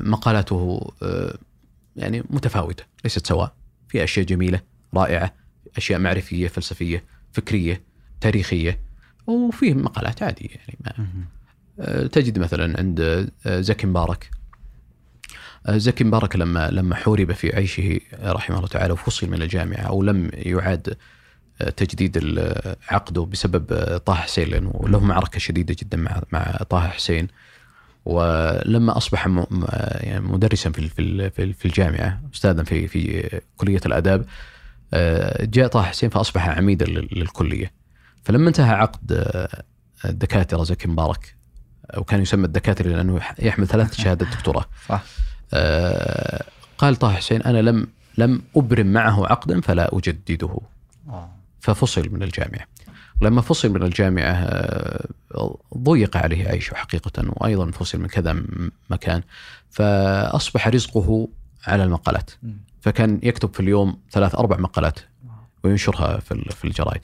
مقالاته آه، يعني متفاوتة ليست سواء في أشياء جميلة رائعة أشياء معرفية فلسفية فكرية تاريخية وفيه مقالات عادية يعني ما آه، تجد مثلا عند آه، زكي مبارك. آه، زكي مبارك لما لما حورب في عيشه آه، رحمه الله تعالى وفصل من الجامعة أو لم يعاد آه، تجديد عقده بسبب آه، طه حسين لأنه له معركة شديدة جدا مع مع طه حسين. ولما أصبح يعني مدرسا في في ال- في ال- في الجامعة استاذا في في كلية الآداب آه، جاء طه حسين فأصبح عميدا لل- للكلية. فلما انتهى عقد آه، الدكاترة زكي مبارك وكان يسمى الدكاترة لأنه يح- يحمل ثلاث شهادات دكتوراه. صح. آه، قال طه حسين أنا لم لم أبرم معه عقدا فلا أجدده. ففصل من الجامعة. لما فصل من الجامعة آه، ضيق عليه عيشه حقيقة وأيضا فصل من كذا مكان. فأصبح رزقه على المقالات. فكان يكتب في اليوم ثلاث أربع مقالات وينشرها في ال- في الجرائد.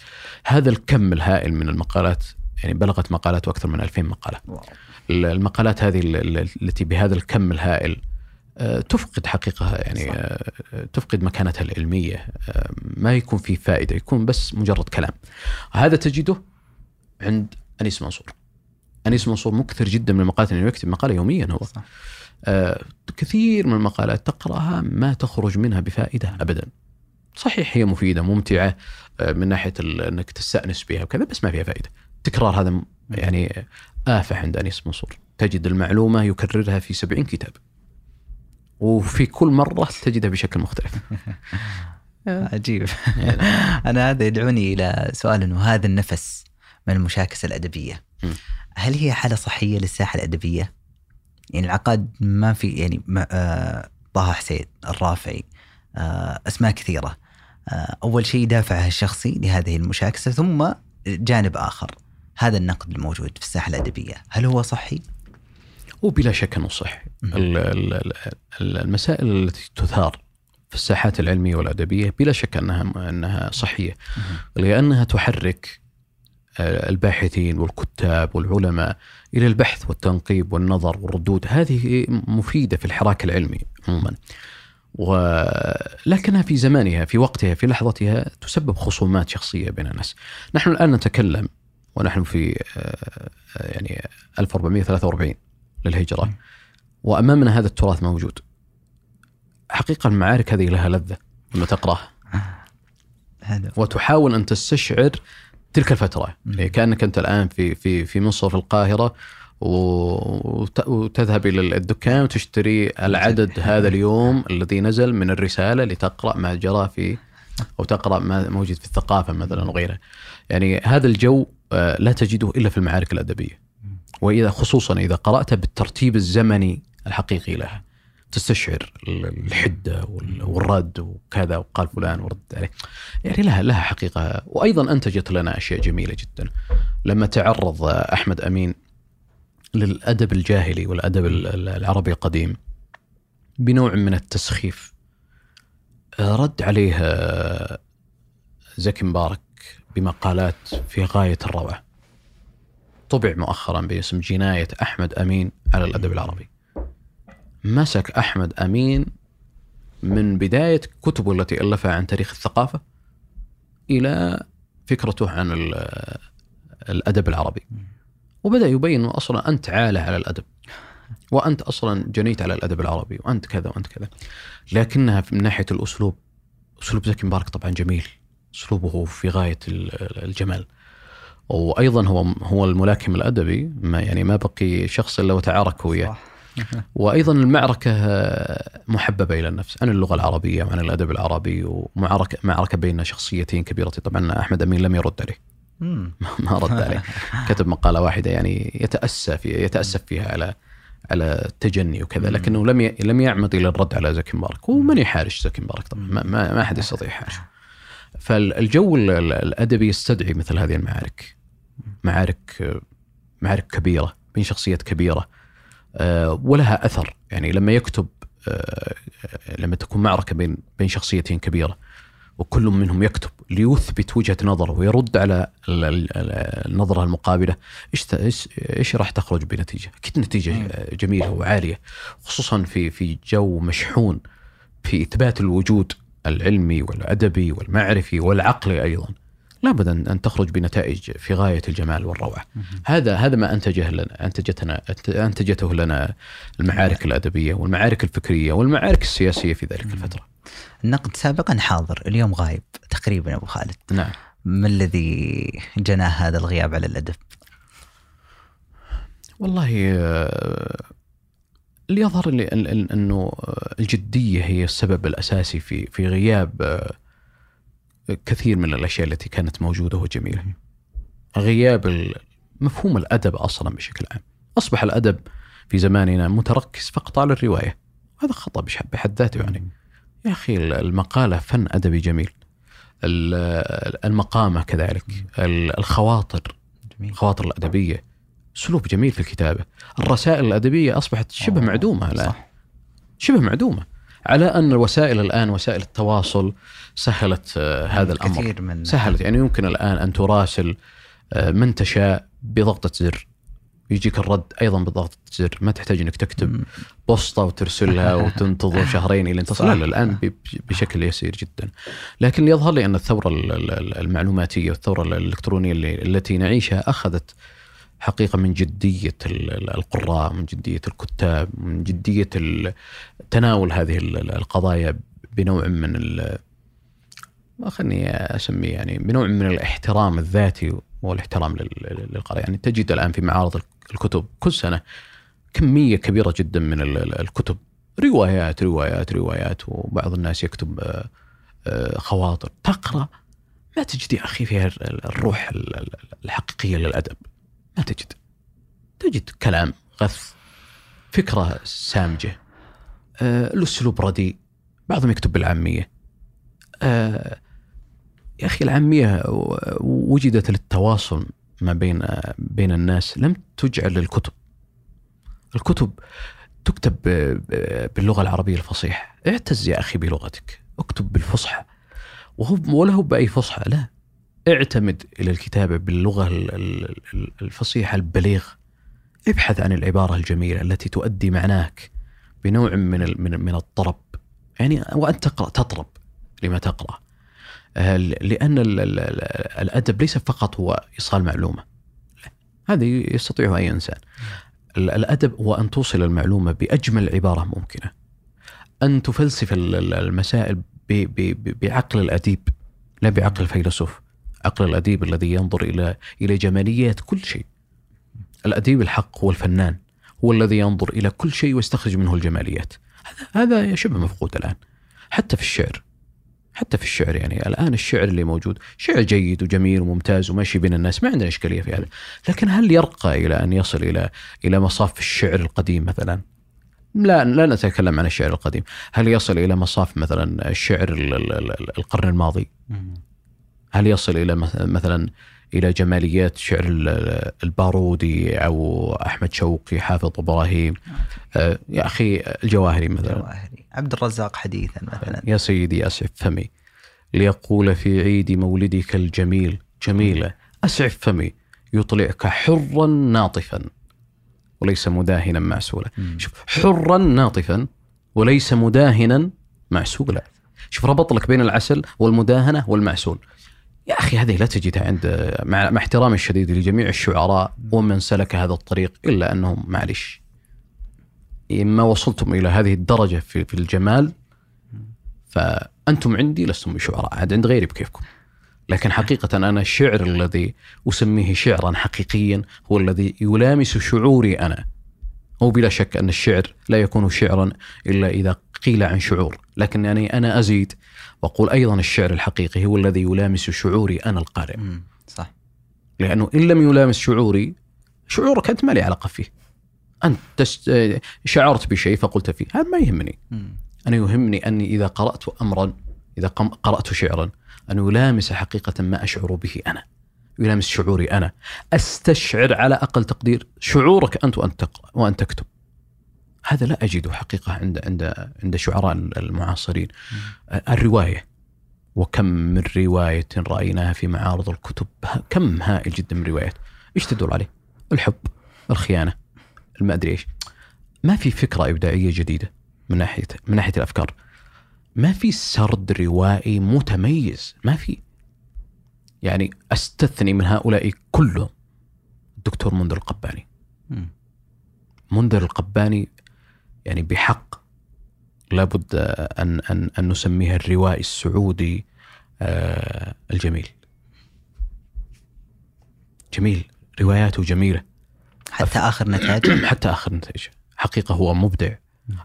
هذا الكم الهائل من المقالات يعني بلغت مقالاته أكثر من 2000 مقالة. المقالات هذه ال- ال- التي بهذا الكم الهائل تفقد حقيقة يعني صح. آه، تفقد مكانتها العلمية آه، ما يكون فيه فائدة يكون بس مجرد كلام هذا تجده عند أنيس منصور أنيس منصور مكثر جدا من المقالات انه يكتب مقالة يوميا هو صح. آه، كثير من المقالات تقرأها ما تخرج منها بفائدة ابدا. صحيح هي مفيدة ممتعة آه، من ناحية ال- إنك تستأنس بها وكذا بس ما فيها فائدة. تكرار هذا يعني آفة عند أنيس منصور تجد المعلومة يكررها في سبعين كتاب وفي كل مرة تجدها بشكل مختلف عجيب أنا هذا يدعوني إلى سؤال إنه هذا النفس من المشاكسه الأدبية. هل هي حالة صحية للساحة الأدبية؟ يعني العقاد ما في يعني ما آه طه حسين الرافعي آه أسماء كثيرة آه أول شيء دافعها الشخصي لهذه المشاكسه ثم جانب آخر هذا النقد الموجود في الساحة الأدبية هل هو صحي؟ وبلا شك ال- ال- المسائل التي تثار في الساحات العلمية والأدبية بلا شك أنها أنها صحية. لأنها تحرك آه، الباحثين والكتاب والعلماء إلى البحث والتنقيب والنظر والردود. هذه مفيدة في الحراك العلمي عموما. ولكنها في زمانها في وقتها في لحظتها تسبب خصومات شخصية بين الناس. نحن الآن نتكلم ونحن في آه، آه، يعني 1443 للهجرة. وأمامنا هذا التراث موجود؟ حقيقة المعارك هذه لها لذة لما تقرأها. هذا وتحاول أن تستشعر تلك الفترة. يعني كأنك أنت الآن في في في مصر في القاهرة وت- وتذهب إلى الدكان وتشتري العدد هذا اليوم الذي نزل من الرسالة لتقرأ ما جرى في أو تقرأ ما موجود في الثقافة مثلا وغيرها. يعني هذا الجو آه، لا تجده إلا في المعارك الأدبية. وإذا خصوصا إذا قرأت بالترتيب الزمني الحقيقي لها. تستشعر الحدة وال- والرد وكذا وقال فلان ورد عليه. يعني لها لها حقيقة وأيضا أنتجت لنا أشياء جميلة جدا. لما تعرض أحمد أمين للأدب الجاهلي والأدب ال- ال- العربي القديم بنوع من التسخيف رد عليه زكي مبارك بمقالات في غاية الروعة. طبع مؤخرا باسم جناية أحمد أمين على الأدب العربي. مسك أحمد أمين من بداية كتبه التي ألفها عن تاريخ الثقافة إلى فكرته عن ال- الأدب العربي. وبدأ يبين أنه أصلا أنت عالة على الأدب. وأنت أصلا جنيت على الأدب العربي وأنت كذا وأنت كذا. لكنها من ناحية الأسلوب أسلوب زكي مبارك طبعا جميل. أسلوبه في غاية ال- الجمال. وأيضا هو هو الملاكم الأدبي ما يعني ما بقي شخص إلا وتعارك وياه. وأيضا المعركة محببة إلى النفس عن اللغة العربية وعن الأدب العربي ومعركه معركة بين شخصيتين كبيرتين طبعا أحمد أمين لم يرد عليه. ما رد عليه كتب مقالة واحدة يعني يتأسى في يتأسف فيها على على التجني وكذا. لكنه لم. لم يعمد إلى الرد على زكي مبارك ومن يحارش زكي مبارك طبعا ما, ما, ما أحد يستطيع يحارش فالجو ال- ال- الأدبي يستدعي مثل هذه المعارك. معارك معارك كبيرة بين شخصيات كبيرة آه، ولها أثر. يعني لما يكتب آه، لما تكون معركة بين بين شخصيتين كبيرة وكل منهم يكتب ليثبت وجهة نظره ويرد على ال- ال- ال- النظره المقابلة إيش إيش راح تخرج بنتيجة؟ أكيد نتيجة جميلة وعالية خصوصا في في جو مشحون في إثبات الوجود العلمي والأدبي والمعرفي والعقلي أيضا لابد ان أن تخرج بنتائج في غاية الجمال والروعة. هذا هذا ما أنتجه لنا انتجتنا أنتجته لنا المعارك الأدبية والمعارك الفكرية والمعارك السياسية في ذلك الفترة. النقد سابقا حاضر اليوم غايب تقريبا أبو خالد نعم. ما الذي جناه هذا الغياب على الأدب؟ والله آه، اللي يظهر لي إنه الجدية هي السبب الأساسي في في غياب آه، كثير من الأشياء التي كانت موجودة وجميلة. غياب مفهوم الأدب أصلا بشكل عام. أصبح الأدب في زماننا متركز فقط على الرواية. هذا خطأ بحد ذاته يعني. يا أخي المقالة فن أدبي جميل. ال- المقامة كذلك، ال- الخواطر الخواطر الأدبية اسلوب جميل في الكتابة. الرسائل الأدبية أصبحت شبه أوه، معدومة الآن. صح. شبه معدومة. على أن الوسائل الآن وسائل التواصل سهلت آه، هذا الأمر. كثير من سهلت. يعني يمكن الآن أن تراسل آه، من تشاء بضغطة زر. يجيك الرد أيضا بضغطة زر. ما تحتاج إنك تكتب. بوسطة وترسلها وتنتظر شهرين إلى أن تصل. الآن بشكل يسير جدا. لكن يظهر لي أن الثورة ال- ال- المعلوماتية والثورة الإلكترونية اللي التي نعيشها أخذت حقيقة من جدية ال- ال- القراء، من جدية الكتاب، من جدية تناول هذه ال- ال- القضايا بنوع من ما خلني أسميه يعني بنوع من الاحترام الذاتي والاحترام لل- للقراء، يعني تجد الآن في معارض الكتب كل سنة كمية كبيرة جدا من ال- ال- الكتب. روايات روايات روايات وبعض الناس يكتب آه، آه، خواطر. تقرأ؟ ما تجد يا أخي فيها ال- الروح ال- ال- الحقيقية للأدب. ما تجد. تجد كلام غث فكرة سامجة. آه، الاسلوب رديء بعضهم يكتب بالعامية. آه، يا أخي العامية و- وجدت للتواصل ما بين بين الناس. لم تجعل للكتب الكتب تكتب ب- ب- باللغة العربية الفصيحة. اعتز يا أخي بلغتك. اكتب بالفصحى. وهو ولا هو بأي فصحى؟ لا. اعتمد إلى الكتابة باللغة ال- ال- ال- الفصيحة البليغ. ابحث عن العبارة الجميلة التي تؤدي معناك بنوع من من الطرب. يعني وانت تقرا تطرب لما تقرأ. آه، لأن ال- ال- ال- الأدب ليس فقط هو إيصال معلومة. هذا يستطيعه أي إنسان. ال- الأدب هو أن توصل المعلومة بأجمل عبارة ممكنة. أن تفلسف ال- ال- المسائل بعقل الأديب لا بعقل الفيلسوف. عقل الأديب الذي ينظر إلى إلى جماليات كل شيء. الأديب الحق هو الفنان هو الذي ينظر إلى كل شيء ويستخرج منه الجماليات. هذا هذا شبه مفقود الآن. حتى في الشعر حتى في الشعر يعني الآن الشعر اللي موجود شعر جيد وجميل وممتاز وماشي بين الناس ما عندنا إشكالية في هذا. لكن هل يرقى إلى أن يصل إلى إلى مصاف الشعر القديم مثلا؟ لا لا نتكلم عن الشعر القديم. هل يصل إلى مصاف مثلا الشعر ال- ال- ال- القرن الماضي؟ هل يصل إلى مث- مثلا إلى جماليات شعر ال- البارودي أو أحمد شوقي حافظ إبراهيم؟ آه، يا أخي الجواهري مثلا. جواهري. عبد الرزاق حديثا مثلا. يا سيدي أسعف فمي. ليقول في عيد مولدك الجميل جميلة أسعف فمي يطلعك حرا ناطفا. وليس مداهنا معسولا. شوف حرا ناطفا وليس مداهنا معسولا. شوف ربط لك بين العسل والمداهنة والمعسول. يا أخي هذه لا تجدها عند مع, مع احترامي الشديد لجميع الشعراء ومن سلك هذا الطريق إلا أنهم معلش إما وصلتم إلى هذه الدرجة في, في الجمال فأنتم عندي لستم بشعراء عاد عند غيري بكيفكم. لكن حقيقة أنا الشعر الذي أسميه شعرا حقيقيا هو الذي يلامس شعوري أنا. وبلا شك أن الشعر لا يكون شعرا إلا إذا قيل عن شعور لكن يعني أنا أزيد وأقول أيضا الشعر الحقيقي هو الذي يلامس شعوري أنا القارئ. صح. لأنه إن لم يلامس شعوري شعورك أنت ما لي علاقة فيه. أنت تست... شعرت بشيء فقلت فيه. هذا ما يهمني. أنا يهمني أني إذا قرأت أمرا إذا قم- قرأت شعرا أن يلامس حقيقة ما أشعر به أنا. يلامس شعوري أنا. أستشعر على أقل تقدير شعورك أنت وأنت تقرأ وأنت تكتب. هذا لا أجده حقيقة عند عند عند شعراء المعاصرين. الرواية وكم من رواية رأيناها في معارض الكتب كم هائل جدا من روايات. إيش تدور عليه؟ الحب الخيانة ما أدري إيش. ما في فكرة إبداعية جديدة من ناحية من ناحية الأفكار. ما في سرد روائي متميز. ما في. يعني أستثني من هؤلاء كلهم الدكتور منذر القباني. منذر القباني يعني بحق. لابد أن أن أن نسميها الروائي السعودي آه، الجميل. جميل. رواياته جميلة. حتى آخر نتائج؟ حتى آخر نتائج. حقيقة هو مبدع.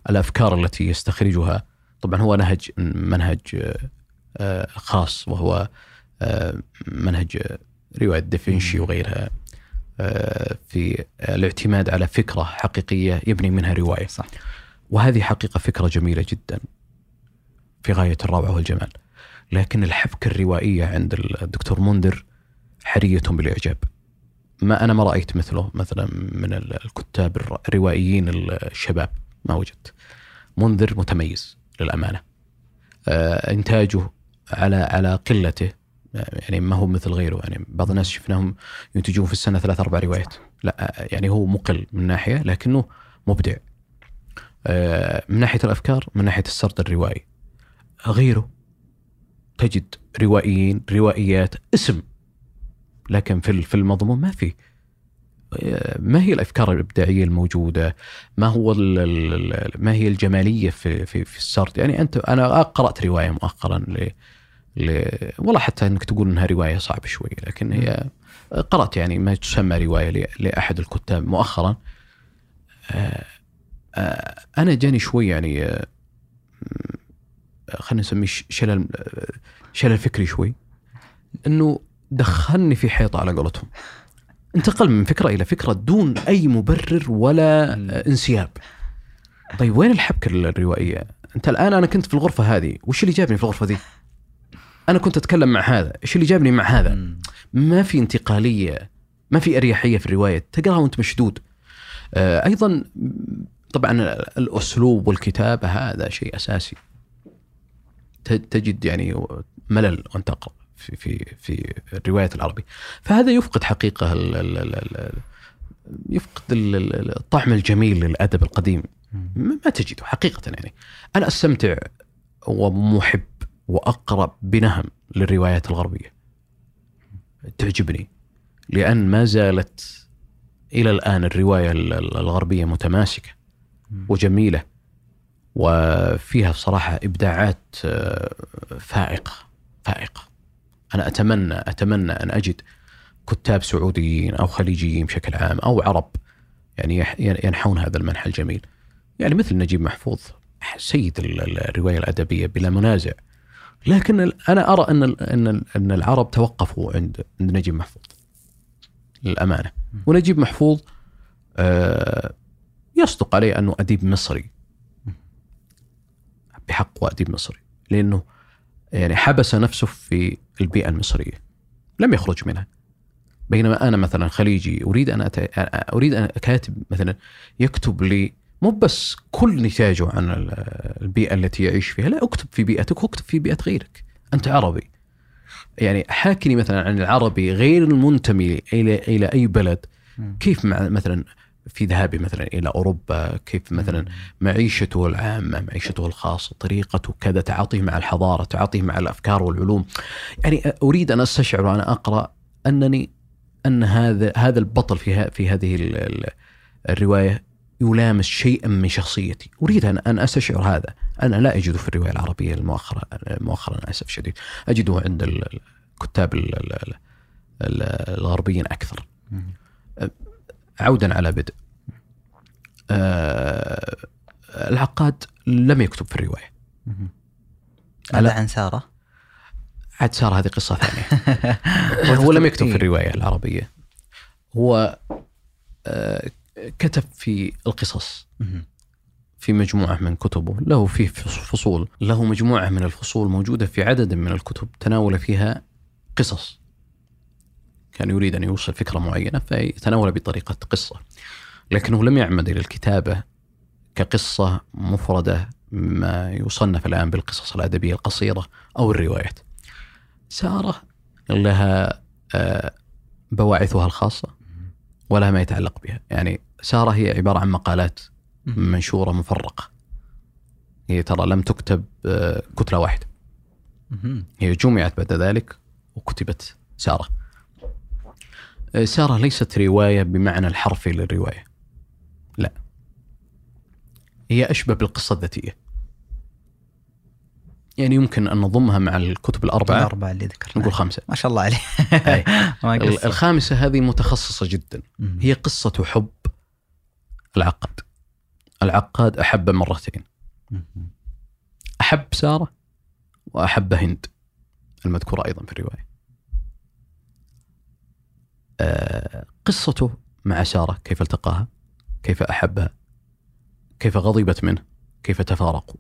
الأفكار التي يستخرجها طبعا هو نهج منهج آه، آه، خاص وهو منهج رواية دافنشي وغيرها في الاعتماد على فكرة حقيقية يبني منها رواية. صح. وهذه حقيقة فكرة جميلة جدا في غاية الروعة والجمال. لكن الحبكة الروائية عند الدكتور منذر حرية بالإعجاب. ما أنا ما رأيت مثله مثلا من الكتاب الر- الروائيين الشباب. ما وجدت. منذر متميز للأمانة. آه، إنتاجه على على قلته. يعني ما هو مثل غيره. يعني بعض الناس شفناهم ينتجون في السنة ثلاث أربع روايات. لا يعني هو مقل من ناحية لكنه مبدع. من ناحية الأفكار من ناحية السرد الروائي غيره تجد روائيين روائيات اسم لكن في في المضمون ما في آه، ما هي الأفكار الإبداعية الموجودة؟ ما هو ما هي الجمالية في في في السرد؟ يعني أنت أنا قرأت رواية مؤخرا ل والله حتى إنك تقول إنها رواية صعب شوي لكن هي قرأت يعني ما تسمى رواية لأحد الكتاب مؤخرا آه، آه، أنا جاني شوي يعني آه، خلينا نسميه شلل آه، شلل فكري شوي إنه دخلني في حيطة على قولتهم. انتقل من فكرة إلى فكرة دون أي مبرر ولا آه، انسياب. طيب وين الحبكة الروائية؟ أنت الآن أنا كنت في الغرفة هذه وش اللي جابني في الغرفة ذي أنا كنت أتكلم مع هذا إيش اللي جابني مع هذا. ما في انتقالية ما في أريحية في الرواية تقراها وأنت مشدود. آه، أيضا طبعا الأسلوب والكتابة هذا شيء أساسي. تجد يعني ملل وانت تقرأ في في في الروايه العربي فهذا يفقد حقيقة ال ال ال ال يفقد ال- ال- الطعم الجميل للأدب القديم. ما تجده حقيقة يعني. أنا أستمتع ومحب واقرا بنهم للروايات الغربية. تعجبني. لأن ما زالت إلى الآن الرواية ال- ال- الغربية متماسكة. وجميلة. وفيها بصراحة إبداعات آه، فائقة فائقة. أنا أتمنى أتمنى أن أجد كتاب سعوديين أو خليجيين بشكل عام أو عرب يعني ينحون هذا المنحى الجميل. يعني مثل نجيب محفوظ سيد ال- ال- الرواية الأدبية بلا منازع. لكن أنا أرى أن أن أن العرب توقفوا عند عند نجيب محفوظ للأمانة. ونجيب محفوظ آه، يصدق عليه أنه أديب مصري. بحق أديب مصري لأنه يعني حبس نفسه في البيئة المصرية. لم يخرج منها. بينما أنا مثلا خليجي أريد أن أت... أريد أن كاتب مثلا يكتب لي مو بس كل نتاجه عن ال- البيئة التي يعيش فيها لا اكتب في بيئتك واكتب في بيئة غيرك. أنت عربي. يعني حاكني مثلا عن العربي غير المنتمي إلى إلى أي بلد. كيف مع مثلا في ذهابي مثلا إلى أوروبا كيف مثلا معيشته العامة معيشته الخاصة طريقته كذا تعاطيه مع الحضارة تعاطيه مع الأفكار والعلوم. يعني أريد أن أستشعر وأنا أقرأ أنني أن هذا هذا البطل في في هذه ال- ال- الرواية يلامس شيئا من شخصيتي. أريد أن أن أستشعر هذا. أنا لا اجده في الرواية العربية المؤخرة مؤخرا أسف شديد. أجده عند ال- الكتاب ال- ال- ال- ال- الغربيين أكثر. عودا على بدء. آه العقاد لم يكتب في الرواية. مهم. هذا عن سارة؟ عاد سارة هذه قصة ثانية. هو لم يكتب في الرواية العربية. هو آه كتب في القصص. في مجموعة من كتبه. له فيه فصول. له مجموعة من الفصول موجودة في عدد من الكتب. تناول فيها قصص. كان يريد أن يوصل فكرة معينة فيتناول بطريقة قصة. لكنه لم يعمد إلى الكتابة كقصة مفردة ما يصنف الآن بالقصص الأدبية القصيرة أو الروايات. سارة لها آه، بواعثها الخاصة ولها ما يتعلق بها. يعني سارة هي عبارة عن مقالات. منشورة مفرقة. هي ترى لم تكتب آه، كتلة واحدة. هي جمعت بعد ذلك وكتبت سارة. سارة ليست رواية بمعنى الحرفي للرواية. لا. هي أشبه بالقصة الذاتية. يعني يمكن أن نضمها مع الكتب الأربعة. الأربعة اللي ذكرناها. نقول خمسة ما شاء الله عليه. الخامسة هذه متخصصة جدا. هي قصة حب العقاد العقاد أحب مرتين. أحب سارة وأحب هند المذكورة أيضا في الرواية. آه، قصته مع سارة كيف التقاها كيف أحبها كيف غضبت منه كيف تفارقوا.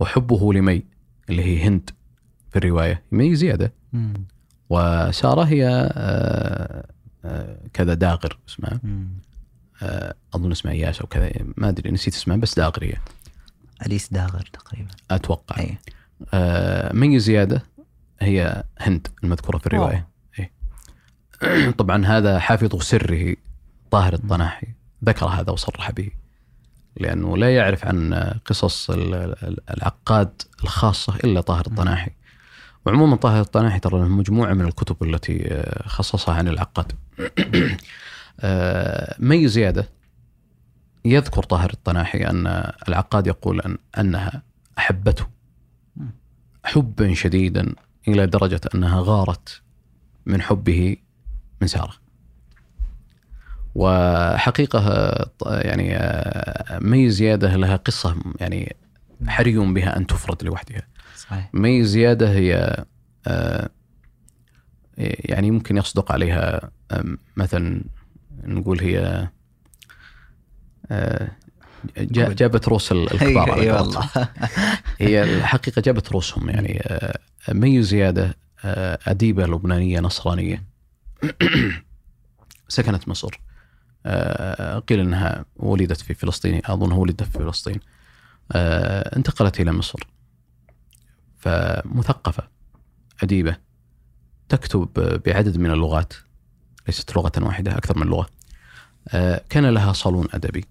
وحبه لمي اللي هي هند في الرواية مي زيادة. مم. وسارة هي آه، آه، كذا داغر اسمها. آه، أظن اسمها إياس أو كذا ما أدري نسيت اسمها بس داغر هي. أليس داغر تقريبا. أتوقع. أي مي زيادة هي هند المذكورة في الرواية. طبعا هذا حافظ سره طاهر الطناحي ذكر هذا وصرح به لأنه لا يعرف عن قصص ال- ال- العقاد الخاصة إلا طاهر الطناحي. وعموما طاهر الطناحي ترى له مجموعة من الكتب التي خصصها عن العقاد. آه، مي زيادة يذكر طاهر الطناحي أن العقاد يقول أن أنها أحبته. حبا شديدا إلى درجة أنها غارت من حبه من سارة وحقيقة ط- يعني آه، مي زيادة لها قصة يعني حري بها أن تفرد لوحدها. صحيح. مي زيادة هي آه، يعني يمكن يصدق عليها آم، مثلا نقول هي آه، جا- جابت روس ال- الكبار على اي قولتهم. والله. هي الحقيقة جابت روسهم يعني آه، مي زيادة آه، أديبة لبنانية نصرانية. سكنت مصر. آه، قيل أنها ولدت في فلسطين أظن ولدت في فلسطين. آه، انتقلت إلى مصر. فمثقفة أديبة تكتب بعدد من اللغات ليست لغة واحدة أكثر من لغة. آه، كان لها صالون أدبي.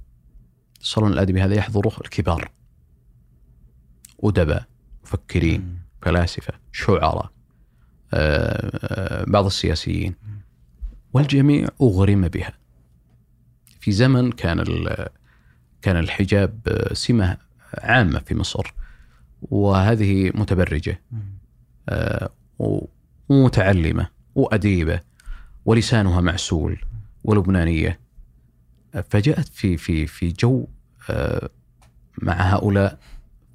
الصالون الأدبي هذا يحضره الكبار. أدباء مفكرين فلاسفة شعراء بعض السياسيين. والجميع أغرم بها. في زمن كان كان الحجاب آه، سمة عامة في مصر وهذه متبرجة آه، و- ومتعلمة وأديبة ولسانها معسول ولبنانية. آه، فجاءت في في في جو آه، مع هؤلاء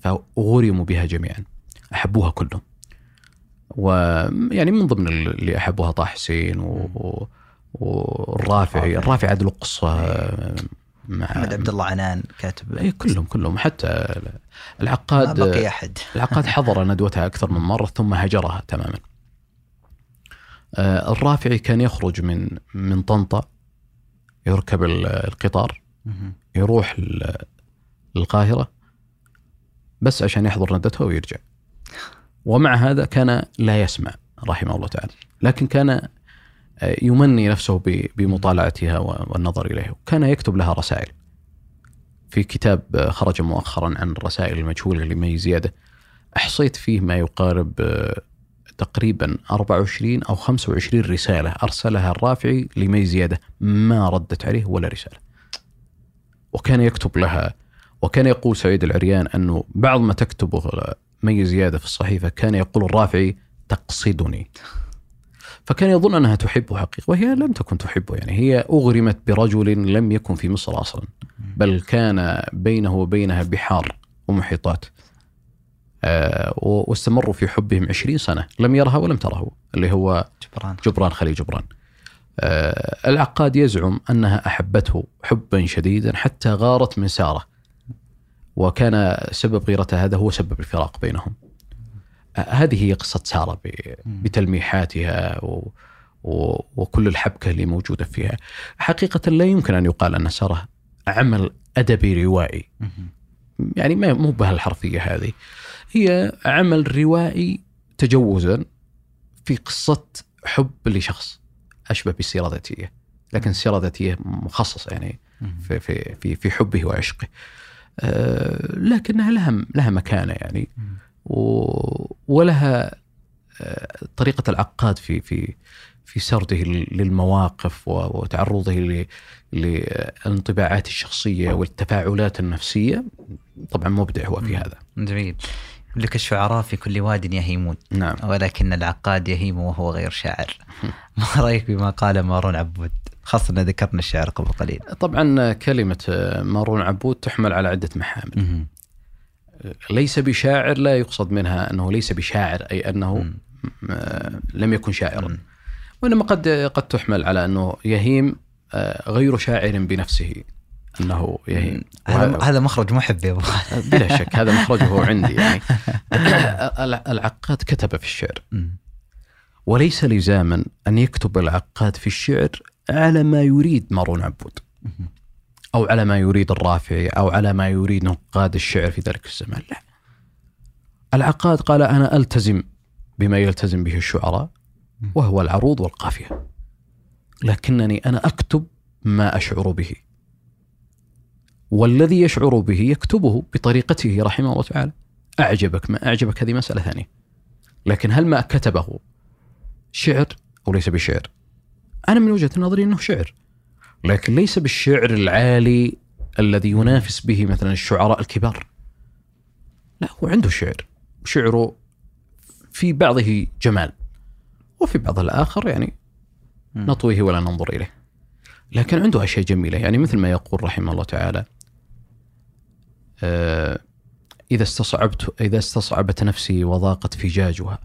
فأغرموا بها جميعا. أحبوها كلهم. ويعني من ضمن اللي أحبوها طه حسين و... والرافعي الرافعي عاد له قصة آه، مع محمد عبد الله عنان كاتب. اي كلهم كلهم. حتى ما العقاد بقي أحد. العقاد حضر ندوتها أكثر من مرة ثم هجرها تماما. آه، الرافعي كان يخرج من من طنطا يركب ال- القطار. يروح للقاهرة بس عشان يحضر ندوتها ويرجع. ومع هذا كان لا يسمع رحمه الله تعالى. لكن كان يمني نفسه بمطالعتها والنظر إليها. وكان يكتب لها رسائل. في كتاب آه، خرج مؤخرا عن الرسائل المجهولة لمي زيادة. أحصيت فيه ما يقارب آه، تقريبا 24 أو 25 رسالة أرسلها الرافعي لمي زيادة ما ردت عليه ولا رسالة. وكان يكتب لها وكان يقول سعيد العريان أنه بعض ما تكتبه مي زيادة في الصحيفة كان يقول الرافعي تقصدني. فكان يظن أنها تحبه حقيقة وهي لم تكن تحبه يعني هي أغرمت برجل لم يكن في مصر أصلا بل كان بينه وبينها بحار ومحيطات آه، واستمروا في حبهم عشرين سنة لم يرها ولم تره اللي هو جبران. جبران خليل جبران. آه، العقاد يزعم أنها أحبته حبا شديدا حتى غارت من سارة وكان سبب غيرتها هذا هو سبب الفراق بينهم. هذه هي قصة سارة بتلميحاتها و وكل الحبكة اللي موجودة فيها. حقيقة لا يمكن أن يقال أن سارة عمل أدبي روائي. يعني ما مو بهالحرفية هذه. هي عمل روائي تجوزا في قصة حب لشخص أشبه بالسيرة الذاتية لكن السيرة الذاتية مخصصة يعني في في في في حبه وعشقه. آه، لكنها لها لها مكانة يعني. ولها آه، طريقة العقاد في في في سرده للمواقف وتعرضه للانطباعات الشخصية والتفاعلات النفسية. طبعا مبدع هو في هذا. جميل. لك الشعراء في كل واد يهيمون. نعم. ولكن العقاد يهيم وهو غير شاعر. ما رأيك بما قال مارون عبود؟ خاصة أن ذكرنا الشعر قبل قليل. طبعا كلمة مارون عبود تحمل على عدة محامل. ليس بشاعر لا يقصد منها أنه ليس بشاعر أي أنه م- لم يكن شاعرا. وإنما قد قد تحمل على أنه يهيم آه، غير شاعر بنفسه أنه يهيم. هذا مخرج محب يا أبو خالد. بلا شك هذا مخرجه عندي يعني. الع- العقاد كتب في الشعر. وليس لزاما أن يكتب العقاد في الشعر على ما يريد مارون عبود. أو على ما يريد الرافعي أو على ما يريد نقاد الشعر في ذلك الزمان. لا. العقاد قال أنا ألتزم بما يلتزم به الشعراء وهو العروض والقافية. لكنني أنا أكتب ما أشعر به. والذي يشعر به يكتبه بطريقته رحمه الله تعالى. أعجبك ما أعجبك هذه مسألة ثانية. لكن هل ما كتبه شعر أو ليس بشعر؟ أنا من وجهة نظري أنه شعر. لكن ليس بالشعر العالي الذي ينافس به مثلا الشعراء الكبار. لا هو عنده شعر. شعره في بعضه جمال وفي بعض الآخر يعني. نطويه ولا ننظر إليه. لكن عنده أشياء جميلة. يعني مثل ما يقول رحمه الله تعالى آه، إذا استصعبت إذا استصعبت نفسي وضاقت فجاجها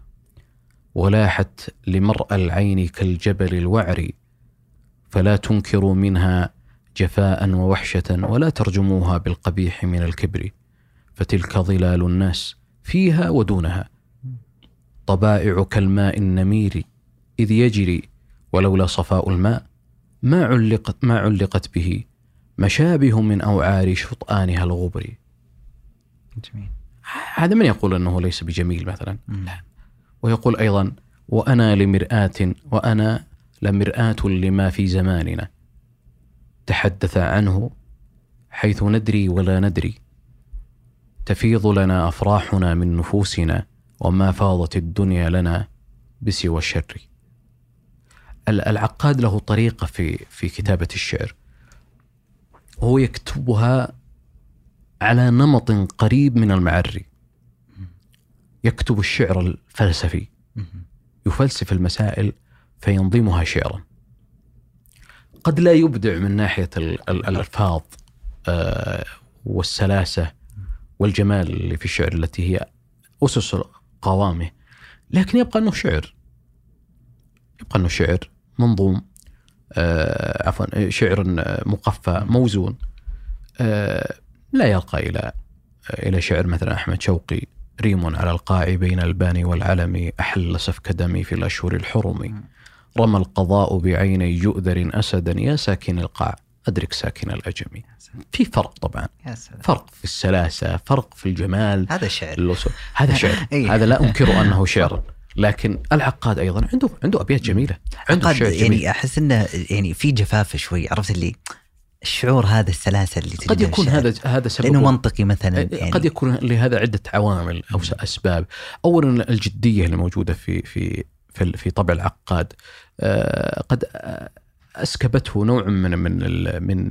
ولاحت لمرأى العين كالجبل الوعر فلا تنكروا منها جفاء ووحشة ولا ترجموها بالقبيح من الكبر فتلك ظلال الناس فيها ودونها. طبائع كالماء النمير إذ يجري ولولا صفاء الماء ما علقت ما علقت به مشابه من أوعار شطآنها الغبر. جميل. هذا من يقول أنه ليس بجميل مثلا. لا. ويقول أيضا وأنا لمرآة وأنا لمرآة لما في زماننا. تحدث عنه حيث ندري ولا ندري. تفيض لنا أفراحنا من نفوسنا وما فاضت الدنيا لنا بسوى الشر. ال- العقاد له طريقة في في كتابة الشعر. هو يكتبها على نمط قريب من المعري. يكتب الشعر الفلسفي. يفلسف المسائل فينظمها شعرا. قد لا يبدع من ناحية ال- ال- الألفاظ آه، والسلاسة والجمال اللي في الشعر التي هي أسس قوامه لكن يبقى أنه شعر. يبقى أنه شعر منظوم آه، عفوا شعر مقفى موزون آه، لا يرقى إلى إلى شعر. مثلا أحمد شوقي ريم على القاع بين الباني والعلم أحل سفك دمي في الأشهر الحرم رمى القضاء بعيني جؤذر أسدا يا ساكن القاع. أدرك ساكن الأجم في فرق طبعا. يا سلام. فرق في السلاسة فرق في الجمال. هذا شعر. اللص- هذا شعر. إيه. هذا لا أنكر أنه شعر. لكن العقاد أيضا عنده عنده أبيات جميلة. عنده شعر جميل. يعني أحس إنه يعني في جفاف شوي. عرفت اللي الشعور هذا السلاسة اللي قد يكون. هذا هذا سبب لأنه منطقي مثلا يعني يعني. قد يكون لهذا عدة عوامل أو أسباب. اولا الجدية اللي موجودة في في في, في طبع العقاد. آه، قد أسكبته نوع من من من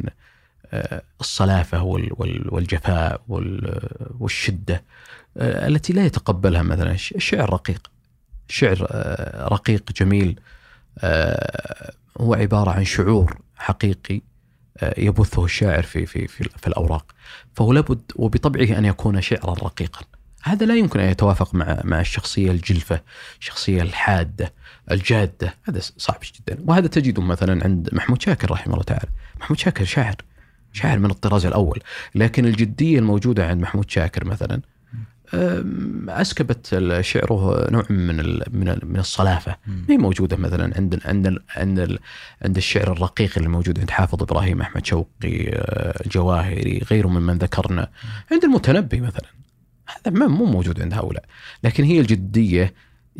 آه، الصلافة وال- وال- والجفاء وال- والشدة آه، التي لا يتقبلها مثلا. الش- الشعر رقيق. شعر رقيق جميل هو عبارة عن شعور حقيقي يبثه الشاعر في في في, في الأوراق. فهو لابد وبطبعه أن يكون شعرا رقيقا. هذا لا يمكن أن يتوافق مع مع الشخصية الجلفة، الشخصية الحادة، الجادة، هذا صعب جدا، وهذا تجده مثلا عند محمود شاكر رحمه الله تعالى، محمود شاكر شاعر شاعر من الطراز الأول، لكن الجدية الموجودة عند محمود شاكر مثلا أسكبت شعره نوع من من من الصلافة، ما هي موجودة مثلا عند عند ال- عند ال- عند الشعر الرقيق اللي موجود عند حافظ إبراهيم أحمد شوقي آه، الجواهري غيره ممن ذكرنا. عند المتنبي مثلا. هذا ما مو موجود عند هؤلاء لكن هي الجدية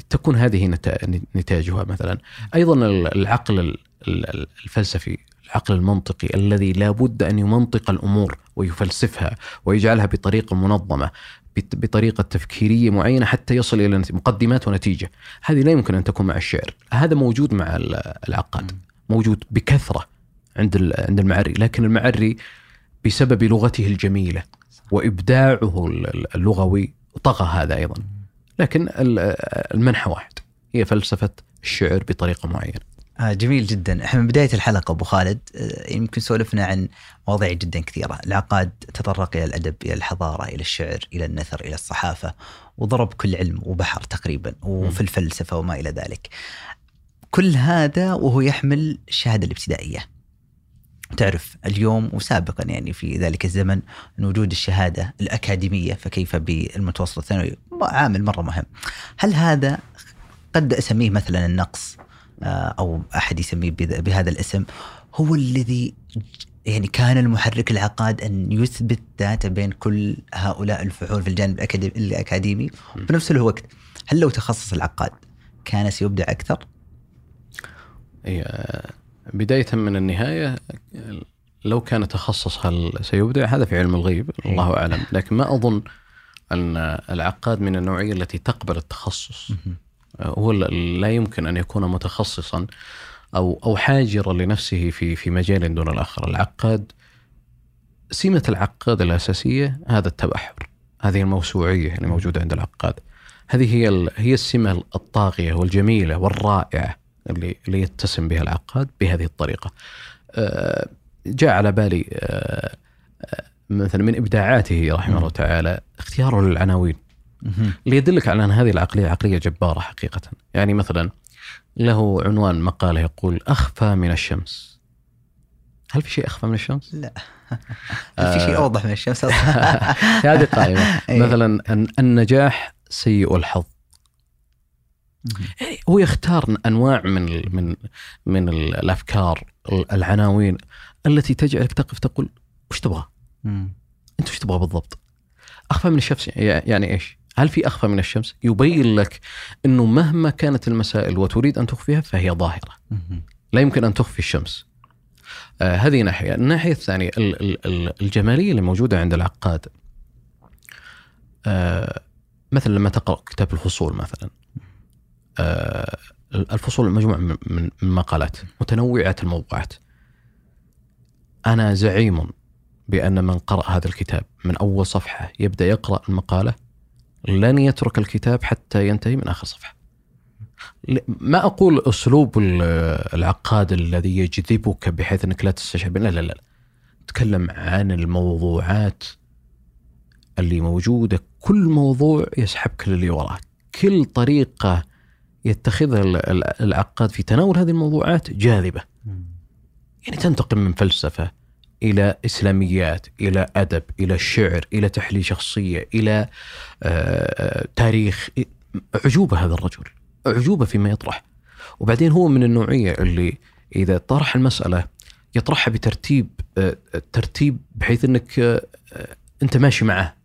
تكون هذه نتا- نتاجها مثلا. أيضا ال- العقل ال- ال- الفلسفي العقل المنطقي الذي لا بد أن يمنطق الأمور ويفلسفها ويجعلها بطريقة منظمة بط- بطريقة تفكيرية معينة حتى يصل إلى نت- مقدمات ونتيجة. هذه لا يمكن أن تكون مع الشعر. هذا موجود مع ال- العقاد موجود بكثرة عند عند المعري لكن المعري بسبب لغته الجميلة. وإبداعه ال- اللغوي طغى هذا أيضا. لكن ال- المنحى واحد هي فلسفة الشعر بطريقة معينة. آه جميل جدا. إحنا من بداية الحلقة أبو خالد آه، يمكن سولفنا عن مواضيع جدا كثيرة. العقاد تطرق إلى الأدب إلى الحضارة إلى الشعر إلى النثر إلى الصحافة وضرب كل علم وبحر تقريبا وفي الفلسفة وما إلى ذلك. كل هذا وهو يحمل الشهادة الابتدائية. تعرف اليوم وسابقا يعني في ذلك الزمن أن وجود الشهادة الأكاديمية فكيف بالمتوسط الثانوي؟ عامل مرة مهم. هل هذا قد أسميه مثلا النقص آه، أو أحد يسميه بهذا الاسم؟ هو الذي يعني كان المحرك العقاد أن يثبت ذاته بين كل هؤلاء الفحول في الجانب الأكاديمي, الاكاديمي وبنفس الوقت هل لو تخصص العقاد كان سيبدع أكثر؟ هي بداية من النهاية لو كان تخصص هل سيبدع هذا في علم الغيب الله أعلم. لكن ما أظن أن العقاد من النوعية التي تقبل التخصص. هو لا يمكن أن يكون متخصصا أو أو حاجرا لنفسه في في مجال دون الآخر، العقاد سمة العقاد الأساسية هذا التبحر، هذه الموسوعية اللي موجودة عند العقاد. هذه هي هي السمة الطاغية والجميلة والرائعة. اللي اللي يتسم بها العقاد بهذه الطريقة. آه، جاء على بالي آه، آه، مثلا من إبداعاته رحمه الله تعالى اختياره للعناوين. اللي يدلك على أن هذه العقلية عقلية جبارة حقيقة يعني مثلا له عنوان مقالة يقول أخفى من الشمس هل في شيء أخفى من الشمس لا هل في شيء أوضح من الشمس؟ هذه قائمه إيه. مثلا النجاح سيء الحظ يعني هو يختار أنواع من من من ال- الأفكار العناوين التي تجعلك تقف تقول وش تبغى؟ أنت وش تبغى بالضبط؟ أخفى من الشمس يعني إيش؟ هل في أخفى من الشمس؟ يبين لك إنه مهما كانت المسائل وتريد أن تخفيها فهي ظاهرة،. لا يمكن أن تخفي الشمس. آه هذه ناحية، الناحية الثانية ال- ال- ال- الجمالية اللي موجودة عند العقاد. آه مثلا لما تقرأ كتاب الفصول مثلا. آه الفصول مجموعه من مقالات متنوعة الموضوعات. أنا زعيم بأن من قرأ هذا الكتاب من أول صفحة يبدأ يقرأ المقالة لن يترك الكتاب حتى ينتهي من آخر صفحة. ما أقول أسلوب ال- العقاد الذي يجذبك بحيث أنك لا تستشعر لا لا لا. تكلم عن الموضوعات اللي موجودة. كل موضوع يسحبك للي وراه كل طريقة يتخذها ال- ال- العقاد في تناول هذه الموضوعات جاذبة. يعني تنتقل من فلسفة إلى إسلاميات إلى أدب إلى شعر إلى تحليل شخصية إلى آه، تاريخ. عجوبة هذا الرجل. عجوبة فيما يطرح. وبعدين هو من النوعية اللي إذا طرح المسألة يطرحها بترتيب آه، ترتيب بحيث أنك آه، أنت ماشي معه.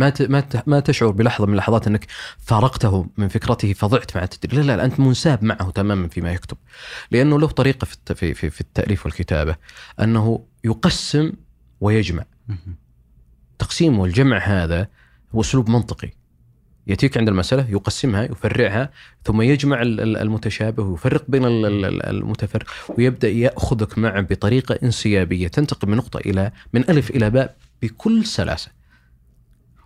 ما ما ما تشعر بلحظة من اللحظات أنك فارقته من فكرته فضعت مع التدريب، لا لا أنت منساب معه تماما فيما يكتب. لأنه له طريقة في في في, في التأليف والكتابة أنه يقسم ويجمع. التقسيم والجمع هذا هو أسلوب منطقي. يأتيك عند المسألة يقسمها يفرعها ثم يجمع ال- ال- المتشابه ويفرق بين ال- ال- ال- المتفرق ويبدأ يأخذك معه بطريقة انسيابية تنتقل من نقطة إلى من ألف إلى باء بكل سلاسة.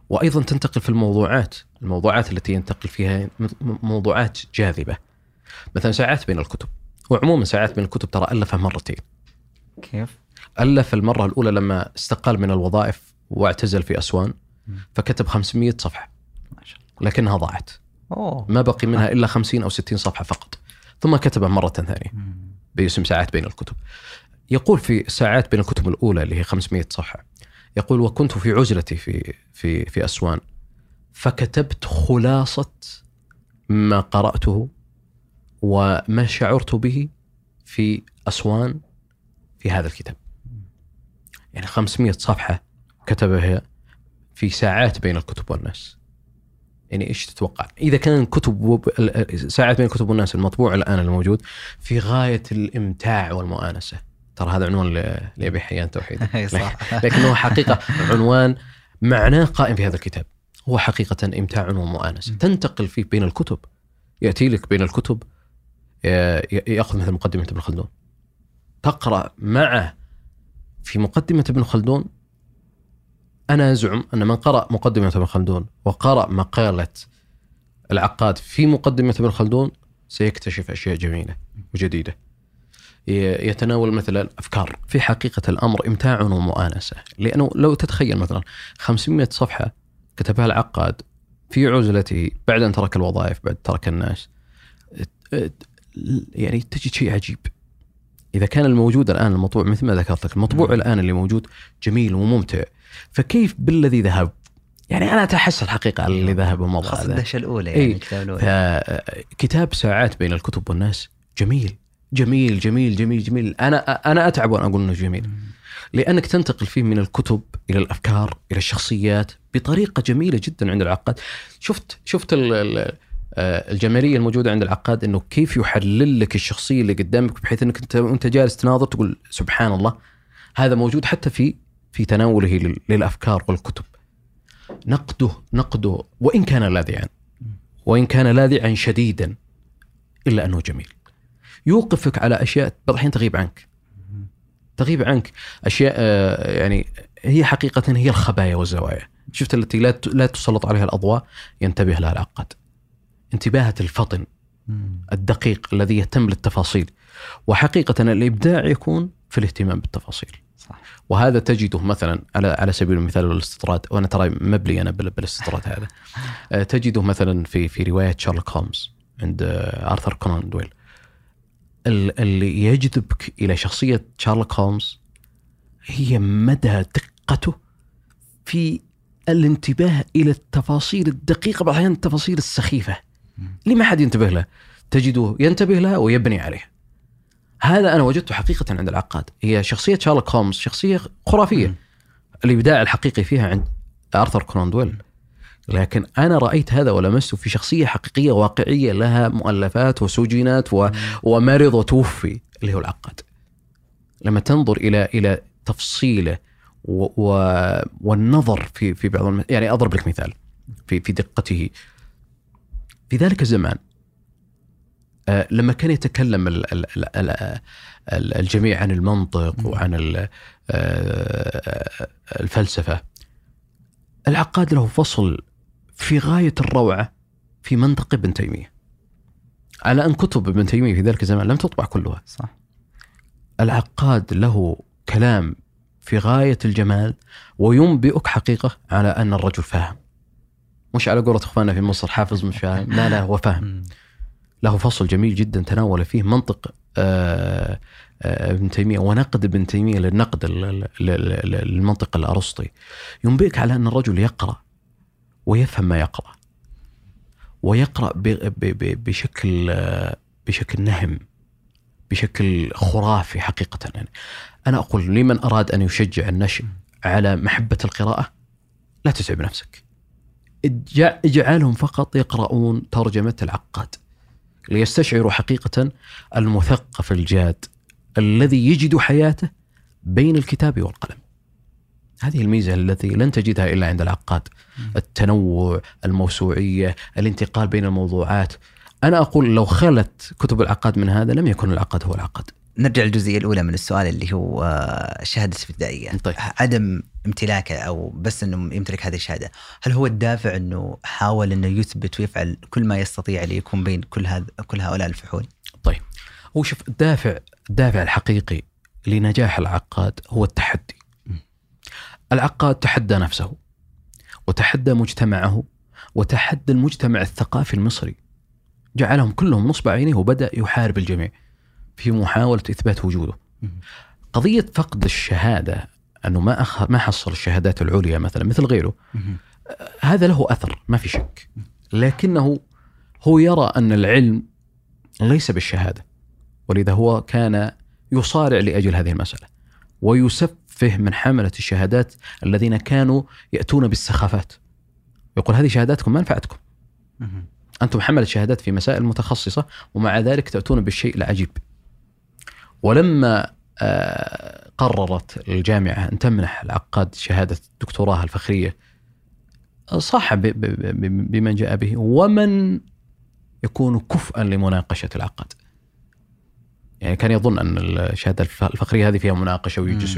وأيضا تنتقل في الموضوعات، الموضوعات التي ينتقل فيها موضوعات جاذبة. مثلا ساعات بين الكتب، وعموما ساعات بين الكتب ترى ألفها مرتين. كيف؟ ألف المرة الأولى لما استقال من الوظائف واعتزل في أسوان فكتب 500 صفحة لكنها ضاعت أوه ما بقي منها إلا 50 أو 60 صفحة فقط ثم كتبها مرة ثانية. باسم ساعات بين الكتب يقول في ساعات بين الكتب الأولى اللي هي 500 صفحة يقول وكنت في عزلتي في في في أسوان فكتبت خلاصة ما قرأته وما شعرت به في أسوان في هذا الكتاب. يعني 500 صفحة كتبها في ساعات بين الكتب والناس. يعني إيش تتوقع؟ إذا كان كتب وب... ساعات بين الكتب والناس المطبوع الآن الموجود في غاية الإمتاع والمؤانسة. ترى هذا عنوان لابي حيان توحيد. صح. لكنه حقيقة عنوان معناه قائم في هذا الكتاب. هو حقيقة إمتاع ومؤانسة. تنتقل فيه بين الكتب. يأتي لك بين الكتب. يأخذ مثل مقدمة ابن خلدون. تقرأ معه في مقدمة ابن خلدون. أنا أزعم أن من قرأ مقدمة ابن خلدون وقرأ مقالة العقاد في مقدمة ابن خلدون سيكتشف أشياء جميلة وجديدة. يتناول مثلا الافكار في حقيقة الأمر إمتاع ومؤانسة. لأنه لو تتخيل مثلا 500 صفحة كتبها العقاد في عزلته بعد أن ترك الوظائف بعد ترك الناس يعني تجد شيء عجيب. إذا كان الموجود الآن المطبوع مثل ما ذكرت لك المطبوع الآن اللي موجود جميل وممتع فكيف بالذي ذهب؟ يعني أنا اتحسر الحقيقة على اللي ذهب ومضى خاصة هذا. الدهشة الأولى يعني إي. الكتاب الأولى. فكتاب ساعات بين الكتب والناس جميل. جميل جميل جميل جميل. أنا أنا أتعب وأنا أقول إنه جميل. لأنك تنتقل فيه من الكتب إلى الأفكار إلى الشخصيات بطريقة جميلة جدا عند العقاد. شفت شفت آه، الجمالية الموجودة عند العقاد إنه كيف يحلل لك الشخصية اللي قدامك بحيث إنك أنت وأنت جالس تناظر تقول سبحان الله. هذا موجود حتى في في تناوله لل- للأفكار والكتب. نقده نقده وإن كان لاذعا وإن كان لاذعا شديدا إلا أنه جميل. يوقفك على أشياء بعض تغيب عنك. تغيب عنك. أشياء آه، يعني هي حقيقة هي الخبايا والزوايا. شفت التي لا لا تسلط عليها الأضواء ينتبه لها العقاد. انتباهة الفطن. الدقيق الذي يهتم للتفاصيل. وحقيقة الإبداع يكون في الاهتمام بالتفاصيل. صح. وهذا تجده مثلا على على سبيل المثال الاستطراد وأنا ترى مبلي أنا بال- بالاستطراد هذا. آه، تجده مثلا في في رواية شارلوك هولمز عند آه، آرثر كونان دويل. اللي يجذبك إلى شخصية شارلوك هولمز هي مدى دقته في الانتباه إلى التفاصيل الدقيقة بعض الأحيان التفاصيل السخيفة اللي ما حد ينتبه لها تجده ينتبه لها ويبني عليها. هذا أنا وجدته حقيقة عند العقاد. هي شخصية شارلوك هولمز شخصية خرافية. الإبداع الحقيقي فيها عند آرثر كونان دويل. لكن أنا رأيت هذا ولمسته في شخصية حقيقية واقعية لها مؤلفات وسجنت و... ومرض وتوفي اللي هو العقاد. لما تنظر إلى إلى تفصيله و... و... والنظر في في بعض الم... يعني أضرب لك مثال في في دقته. في ذلك الزمان آه، لما كان يتكلم ال- ال- ال- ال- ال- الجميع عن المنطق وعن ال- آه، الفلسفة العقاد له فصل في غاية الروعة في منطق ابن تيمية. على أن كتب ابن تيمية في ذلك الزمان لم تطبع كلها. صح. العقاد له كلام في غاية الجمال وينبئك حقيقة على أن الرجل فاهم. مش على قولة إخواننا في مصر حافظ مش فاهم. لا لا هو فاهم. له فصل جميل جدا تناول فيه منطق آه، آه، ابن تيمية ونقد ابن تيمية للنقد ال- ال- ال- ال- المنطق الأرسطي. ينبئك على أن الرجل يقرأ ويفهم ما ب- ب- بشكل بشكل نهم بشكل خرافي حقيقة. يعني أنا أقول لمن أراد أن يشجع النشء على محبة القراءة لا تتعب نفسك. اجع- اجعلهم فقط يقرؤون ترجمة العقاد ليستشعروا حقيقة المثقف الجاد الذي يجد حياته بين الكتاب والقلم. هذه الميزة التي لن تجدها إلا عند العقاد. التنوع الموسوعية الانتقال بين الموضوعات. أنا أقول لو خلت كتب العقاد من هذا لم يكن العقاد هو العقاد. نرجع للجزئية الأولى من السؤال اللي هو آه، الشهاده الابتدائيه طيب. عدم امتلاكه أو بس إنه يمتلك هذه الشهادة هل هو الدافع إنه حاول إنه يثبت ويفعل كل ما يستطيع ليكون بين كل هذا كل هؤلاء الفحول؟ طيب. هو شوف الدافع الدافع الحقيقي لنجاح العقاد هو التحدي. العقاد تحدى نفسه وتحدى مجتمعه وتحدى المجتمع الثقافي المصري. جعلهم كلهم نصب عينيه وبدأ يحارب الجميع في محاولة إثبات وجوده. قضية فقد الشهادة أنه ما أخ... ما حصل الشهادات العليا مثلا مثل غيره هذا له أثر ما في شك. لكنه هو يرى أن العلم ليس بالشهادة ولذا هو كان يصارع لأجل هذه المسألة ويسفه من حملة الشهادات الذين كانوا يأتون بالسخافات. يقول هذه شهاداتكم ما نفعتكم. أنتم حملة شهادات في مسائل متخصصة ومع ذلك تأتون بالشيء العجيب. ولما آه، قررت الجامعة أن تمنح العقاد شهادة الدكتوراه الفخرية صاح بمن جاء به ومن يكون كفءا لمناقشة العقاد. يعني كان يظن أن الشهادة الف- الفخرية هذه فيها مناقشة ويجلس.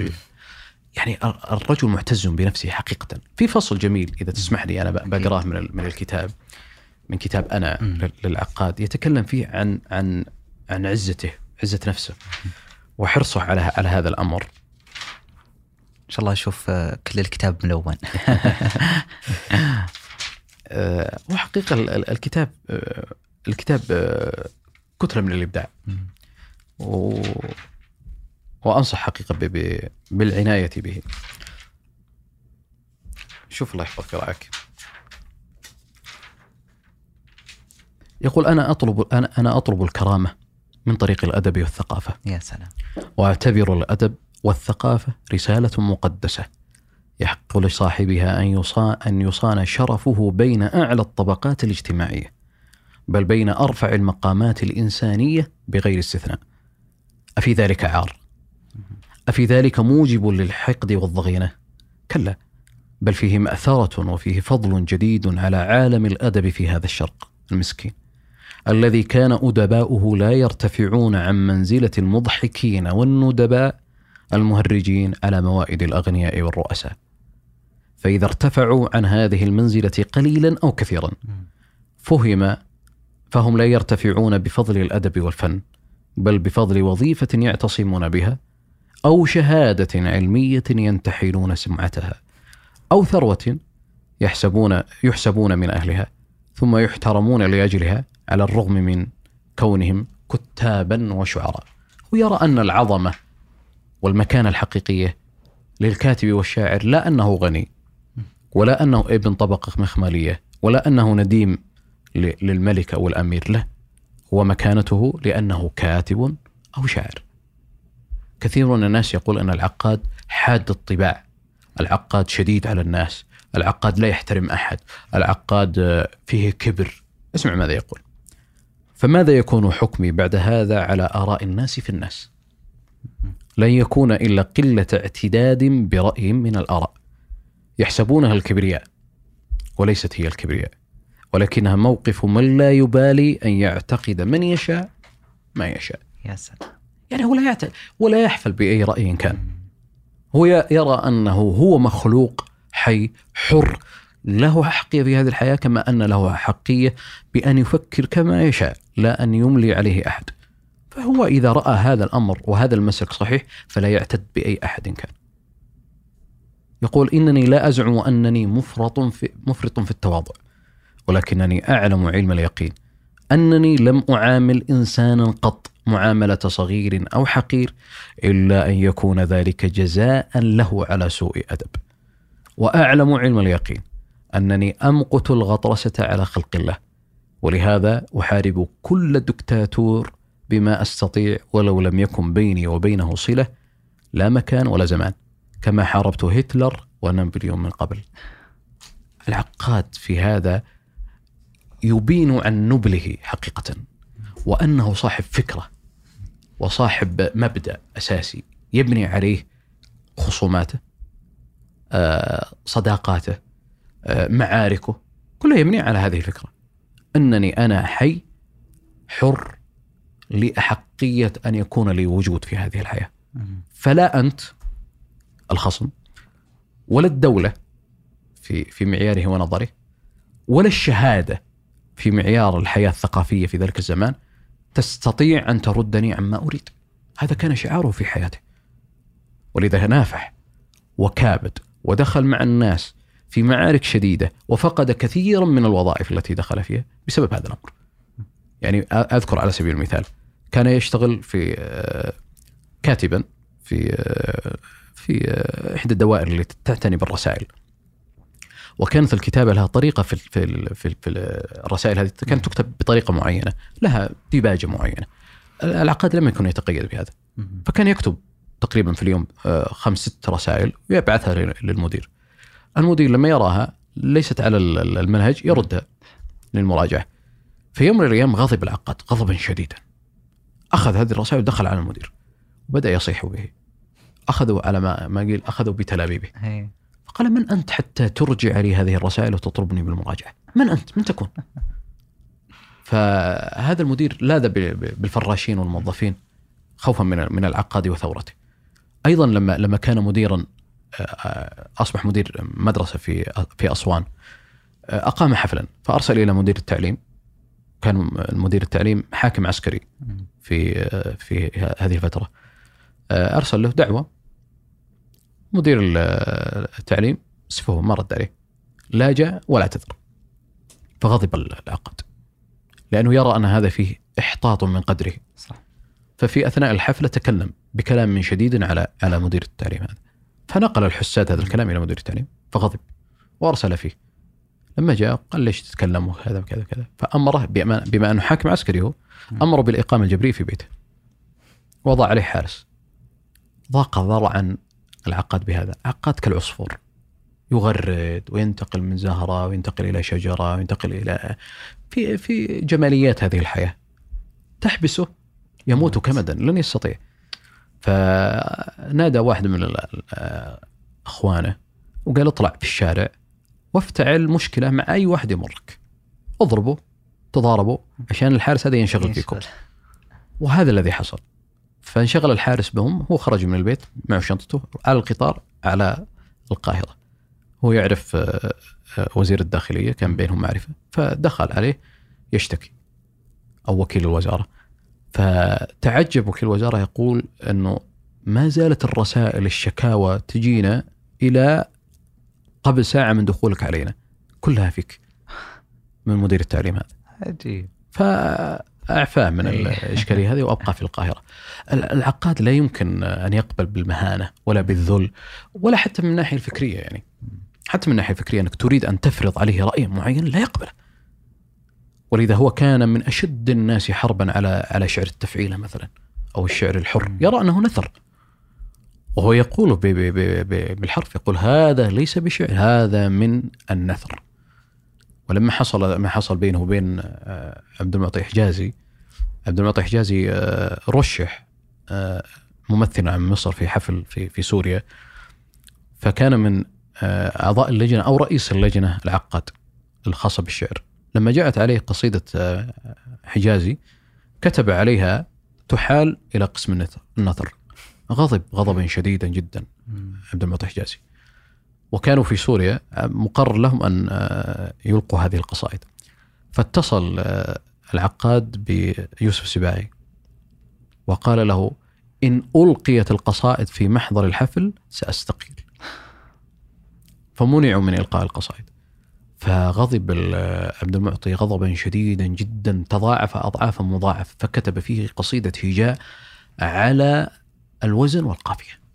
يعني ال- الرجل معتز بنفسه حقيقة. في فصل جميل إذا تسمح لي أنا ب- بقرأه من من الكتاب من كتاب. لل- للعقاد يتكلم فيه عن عن عن عزته عزة نفسه وحرصه على على هذا الأمر. إن شاء الله أشوف آه، كل الكتاب ملون. آه، ال- الكتاب آه، الكتاب كتلة من الإبداع. و... وأنصح حقيقة ب... ب... بالعناية به. شوف الله يحفظك ويرعاك يقول أنا أطلب أنا أنا أطلب الكرامة من طريق الأدب والثقافة. يا سلام. وأعتبر الأدب والثقافة رسالة مقدسة. يحق لصاحبها أن يصان أن يصان شرفه بين أعلى الطبقات الاجتماعية بل بين أرفع المقامات الإنسانية بغير استثناء. أفي ذلك عار؟ أفي ذلك موجب للحقد والضغينة؟ كلا بل فيه ماثره وفيه فضل جديد على عالم الأدب في هذا الشرق المسكين. الذي كان أدباؤه لا يرتفعون عن منزلة المضحكين والندباء المهرجين على موائد الأغنياء والرؤساء فإذا ارتفعوا عن هذه المنزلة قليلا أو كثيرا فهم فهم لا يرتفعون بفضل الأدب والفن بل بفضل وظيفة يعتصمون بها أو شهادة علمية ينتحلون سمعتها أو ثروة يحسبون يحسبون من أهلها ثم يحترمون لأجلها على الرغم من كونهم كتابا وشعراء. ويرى أن العظمة والمكانة الحقيقية للكاتب والشاعر لا أنه غني ولا أنه ابن طبقة مخملية ولا أنه نديم للملك أو الأمير لا هو مكانته لأنه كاتب أو شاعر. كثير من الناس يقول أن العقاد حاد الطباع. العقاد شديد على الناس. العقاد لا يحترم أحد. العقاد آه، فيه كبر. اسمع ماذا يقول. فماذا يكون حكمي بعد هذا على آراء الناس في الناس؟ لن يكون إلا قلة اعتداد برأي من الآراء. يحسبونها الكبرياء وليست هي الكبرياء. ولكنها موقف من لا يبالي أن يعتقد من يشاء ما يشاء. يا سلام. يعني هو لا يعتقد ولا يحفل بأي رأي كان. هو يرى أنه هو مخلوق حي حر له حقية في هذه الحياة كما أن له حقية بأن يفكر كما يشاء لا أن يملي عليه أحد. فهو إذا رأى هذا الأمر وهذا المسلك صحيح فلا يعتد بأي أحد كان. يقول إنني لا أزعم أنني مفرط في, مفرط في التواضع ولكنني أعلم علم اليقين. أنني لم أعامل إنسانا قط معاملة صغير أو حقير إلا أن يكون ذلك جزاء له على سوء أدب. وأعلم علم اليقين أنني أمقت الغطرسة على خلق الله ولهذا أحارب كل دكتاتور بما أستطيع ولو لم يكن بيني وبينه صلة لا مكان ولا زمان كما حاربت هتلر ونابليون من قبل. العقاد في هذا يبين عن نبله حقيقة وأنه صاحب فكرة. وصاحب مبدأ أساسي يبني عليه خصوماته آه، صداقاته آه، معاركه كلها يبني على هذه الفكرة. أنني أنا حي حر لأحقية أن يكون لي وجود في هذه الحياة. فلا أنت الخصم ولا الدولة في في معياره ونظره ولا الشهادة في معيار الحياة الثقافية في ذلك الزمان تستطيع أن تردني عما أريد هذا كان شعاره في حياته ولذا نافح وكابد ودخل مع الناس في معارك شديدة وفقد كثيرا من الوظائف التي دخل فيها بسبب هذا الأمر. يعني أ- أذكر على سبيل المثال كان يشتغل في آه، كاتبا في آه، في آه، إحدى الدوائر اللي تعتني بالرسائل. وكانت الكتابة لها طريقة في في في, ال- في الرسائل هذه كانت تكتب بطريقة معينة، لها ديباجة معينة. العقاد لم يكن يتقيد بهذا. فكان يكتب تقريبا في اليوم آه، خمس ست رسائل ويبعثها لل- للمدير. المدير لما يراها ليست على ال- ال- المنهج يردها للمراجعة. في يوم من الأيام غضب العقاد غضبا شديدا. أخذ هذه الرسائل ودخل على المدير وبدأ يصيح به. أخذوا على ما ما قيل أخذوا بتلابيبه. فقال من أنت حتى ترجع لي هذه الرسائل وتطلبني بالمراجعة؟ من أنت؟ من تكون؟ فهذا المدير لاذ بالفراشين والموظفين خوفا من من العقاد وثورته. أيضا لما لما كان مديرا أصبح مدير مدرسة في في أسوان أقام حفلا فأرسل إلى مدير التعليم كان المدير التعليم حاكم عسكري في في هذه الفترة أرسل له دعوة مدير ال- التعليم سفه ما رد عليه لا جاء ولا اعتذر فغضب العقد. لأنه يرى أن هذا فيه إحطاط من قدره. صح. ففي أثناء الحفلة تكلم بكلام من شديد على على مدير التعليم هذا. فنقل الحساد هذا الكلام إلى مدير التعليم فغضب وأرسل فيه. لما جاء قال ليش تتكلم وكذا وكذا وكذا؟ فأمره بما, بما أنه حاكم عسكري هو أمره بالإقامة الجبرية في بيته. وضع عليه حارس. ضاق ذرعا العقاد بهذا. عقاد كالعصفور يغرد وينتقل من زهرة وينتقل إلى شجرة وينتقل إلى في في جماليات هذه الحياة. تحبسه يموت كمدا لن يستطيع. فنادى واحد من ال- أخوانه وقال اطلع في الشارع وافتعل مشكلة مع أي واحد يمرك. اضربه تضاربوا عشان الحارس هذا ينشغل. فيكم. وهذا الذي حصل. فانشغل الحارس بهم هو خرج من البيت معه شنطته على القطار على القاهرة. هو يعرف آه، آه، وزير الداخلية كان بينهم معرفة فدخل عليه يشتكي أو وكيل الوزارة. فتعجب وكيل الوزارة يقول أنه ما زالت الرسائل الشكاوى تجينا إلى قبل ساعة من دخولك علينا كلها فيك من مدير التعليم هذا. عجيب. فأعفاه من إيه. الإشكالية هذه وأبقى في القاهرة. ال- العقاد لا يمكن أن يقبل بالمهانة ولا بالذل ولا حتى من الناحية الفكرية يعني. حتى من الناحية الفكرية أنك تريد أن تفرض عليه رأي معين لا يقبله ولذا هو كان من أشد الناس حربا على على شعر التفعيلة مثلا أو الشعر الحر. يرى أنه نثر. وهو يقول بالحرف يقول هذا ليس بشعر هذا من النثر. ولما حصل ما حصل بينه وبين آه، عبد المعطي حجازي عبد المعطي حجازي آه، رشح آه، ممثلا عن مصر في حفل في في سوريا. فكان من أعضاء اللجنة أو رئيس اللجنة العقاد الخاصة بالشعر. لما جاءت عليه قصيدة حجازي كتب عليها تحال إلى قسم النثر. غضب غضبا شديدا جدا عبد المعطي حجازي. وكانوا في سوريا مقرر لهم أن آه، يلقوا هذه القصائد. فاتصل آه، العقاد بيوسف السباعي وقال له إن ألقيت القصائد في محضر الحفل سأستقيل. فمنعوا من إلقاء القصائد. فغضب ال- عبد المعطي غضبا شديدا جدا تضاعف اضعافا مضاعفه فكتب فيه قصيدة هجاء على الوزن والقافية.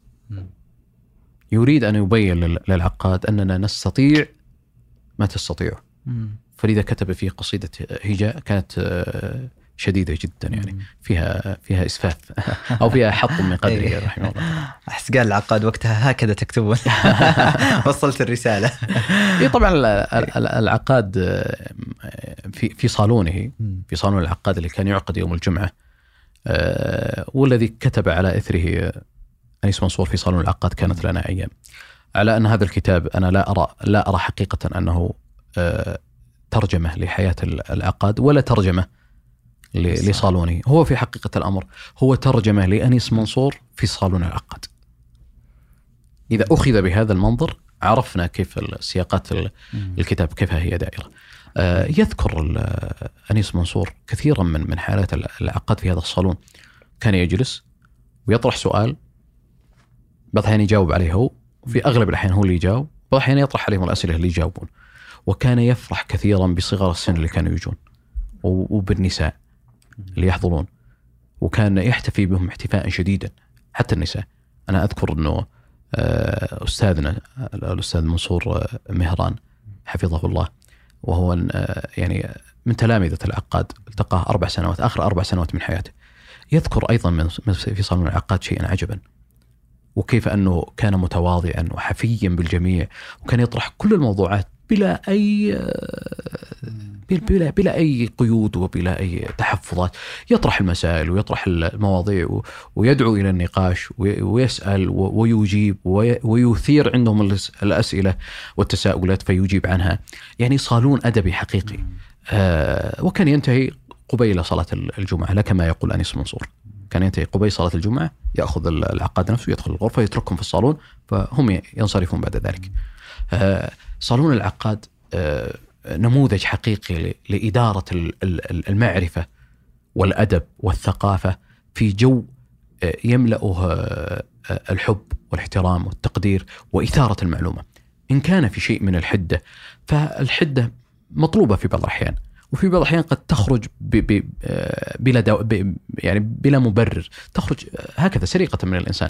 يريد أن يبين لل- للعقاد أننا نستطيع ما تستطيعه فلذا كتب فيه قصيدة هجاء كانت آه، شديدة جدا يعني. فيها فيها إسفاف. أو فيها حط من قدره إيه. رحمه الله. أحس قال العقاد وقتها هكذا تكتبون. وصلت الرسالة. اي طبعا ال- العقاد آه، في في صالونه في صالون العقاد اللي كان يعقد يوم الجمعة آه، والذي كتب على إثره أنيس منصور في صالون العقاد كانت لنا أيام على أن هذا الكتاب أنا لا أرى لا أرى حقيقة أنه آه، ترجمة لحياة ال- العقاد ولا ترجمة ل- صح. لصالونه هو في حقيقة الأمر هو ترجمة لأنيس منصور في صالون العقاد إذا أخذ بهذا المنظر عرفنا كيف السياقات ال- الكتاب كيف هي دائرة. آه، يذكر أنيس منصور كثيرا من من حالات ال- العقاد في هذا الصالون. كان يجلس ويطرح سؤال بعض الاحيان يجاوب عليه هو وفي أغلب الاحيان هو اللي يجاوب. بعض الاحيان يطرح عليهم الأسئلة اللي يجاوبون. وكان يفرح كثيرا بصغار السن اللي كانوا يجون وبالنساء اللي يحضرون. وكان يحتفي بهم احتفاء شديدا حتى النساء. أنا أذكر إنه آه، أستاذنا الأستاذ منصور آه، مهران حفظه الله. وهو آه، يعني من تلامذه العقاد التقاه أربع سنوات آخر أربع سنوات من حياته. يذكر من- في صالون العقاد شيئا عجبا. وكيف أنه كان متواضعا وحفيا بالجميع وكان يطرح كل الموضوعات بلا أي بلا بلا, أي قيود وبلا أي تحفظات. يطرح المسائل ويطرح المواضيع ويدعو إلى النقاش وي- ويسأل و- ويجيب وي- ويثير عندهم الأس- الأسئلة والتساؤلات فيجيب عنها. يعني صالون أدبي حقيقي. آه وكان ينتهي قبيل صلاة الجمعة لا كما يقول أنيس منصور. كان ينتهي قبيل صلاة الجمعة يأخذ العقاد نفسه يدخل الغرفة يتركهم في الصالون فهم ينصرفون بعد ذلك. آه، صالون العقاد آه، نموذج حقيقي لإدارة ال- ال- المعرفة والأدب والثقافة في جو آه، يملأه الحب والاحترام والتقدير وإثارة المعلومة. إن كان في شيء من الحدة فالحدة مطلوبة في بعض الأحيان وفي بعض الأحيان قد تخرج ب ب آه، بلا دو ب يعني بلا مبرر. تخرج آه، هكذا سرقه من الإنسان.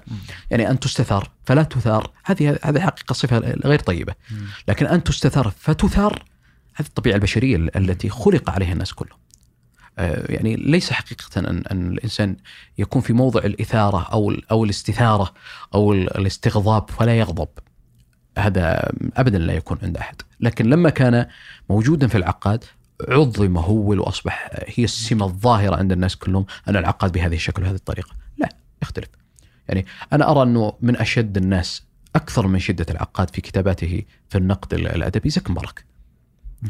يعني أن تستثار فلا تثار. هذه هذه حقيقة صفة غير طيبة. لكن أن تستثار فتثار هذه الطبيعة البشرية ال- التي خلق عليها الناس كلهم. آه، يعني ليس حقيقة أن أن الإنسان يكون في موضع الإثارة أو ال- أو الاستثارة أو ال- الاستغضاب فلا يغضب. هذا ابدا لا يكون عند أحد. لكن لما كان موجودا في العقاد عظم هو وأصبح هي السمة الظاهرة عند الناس كلهم أن العقاد بهذه الشكل وهذه الطريقة. لا يختلف. يعني أنا أرى أنه من أشد الناس أكثر من شدة العقاد في كتاباته في النقد ال- الأدبي زكي مبارك.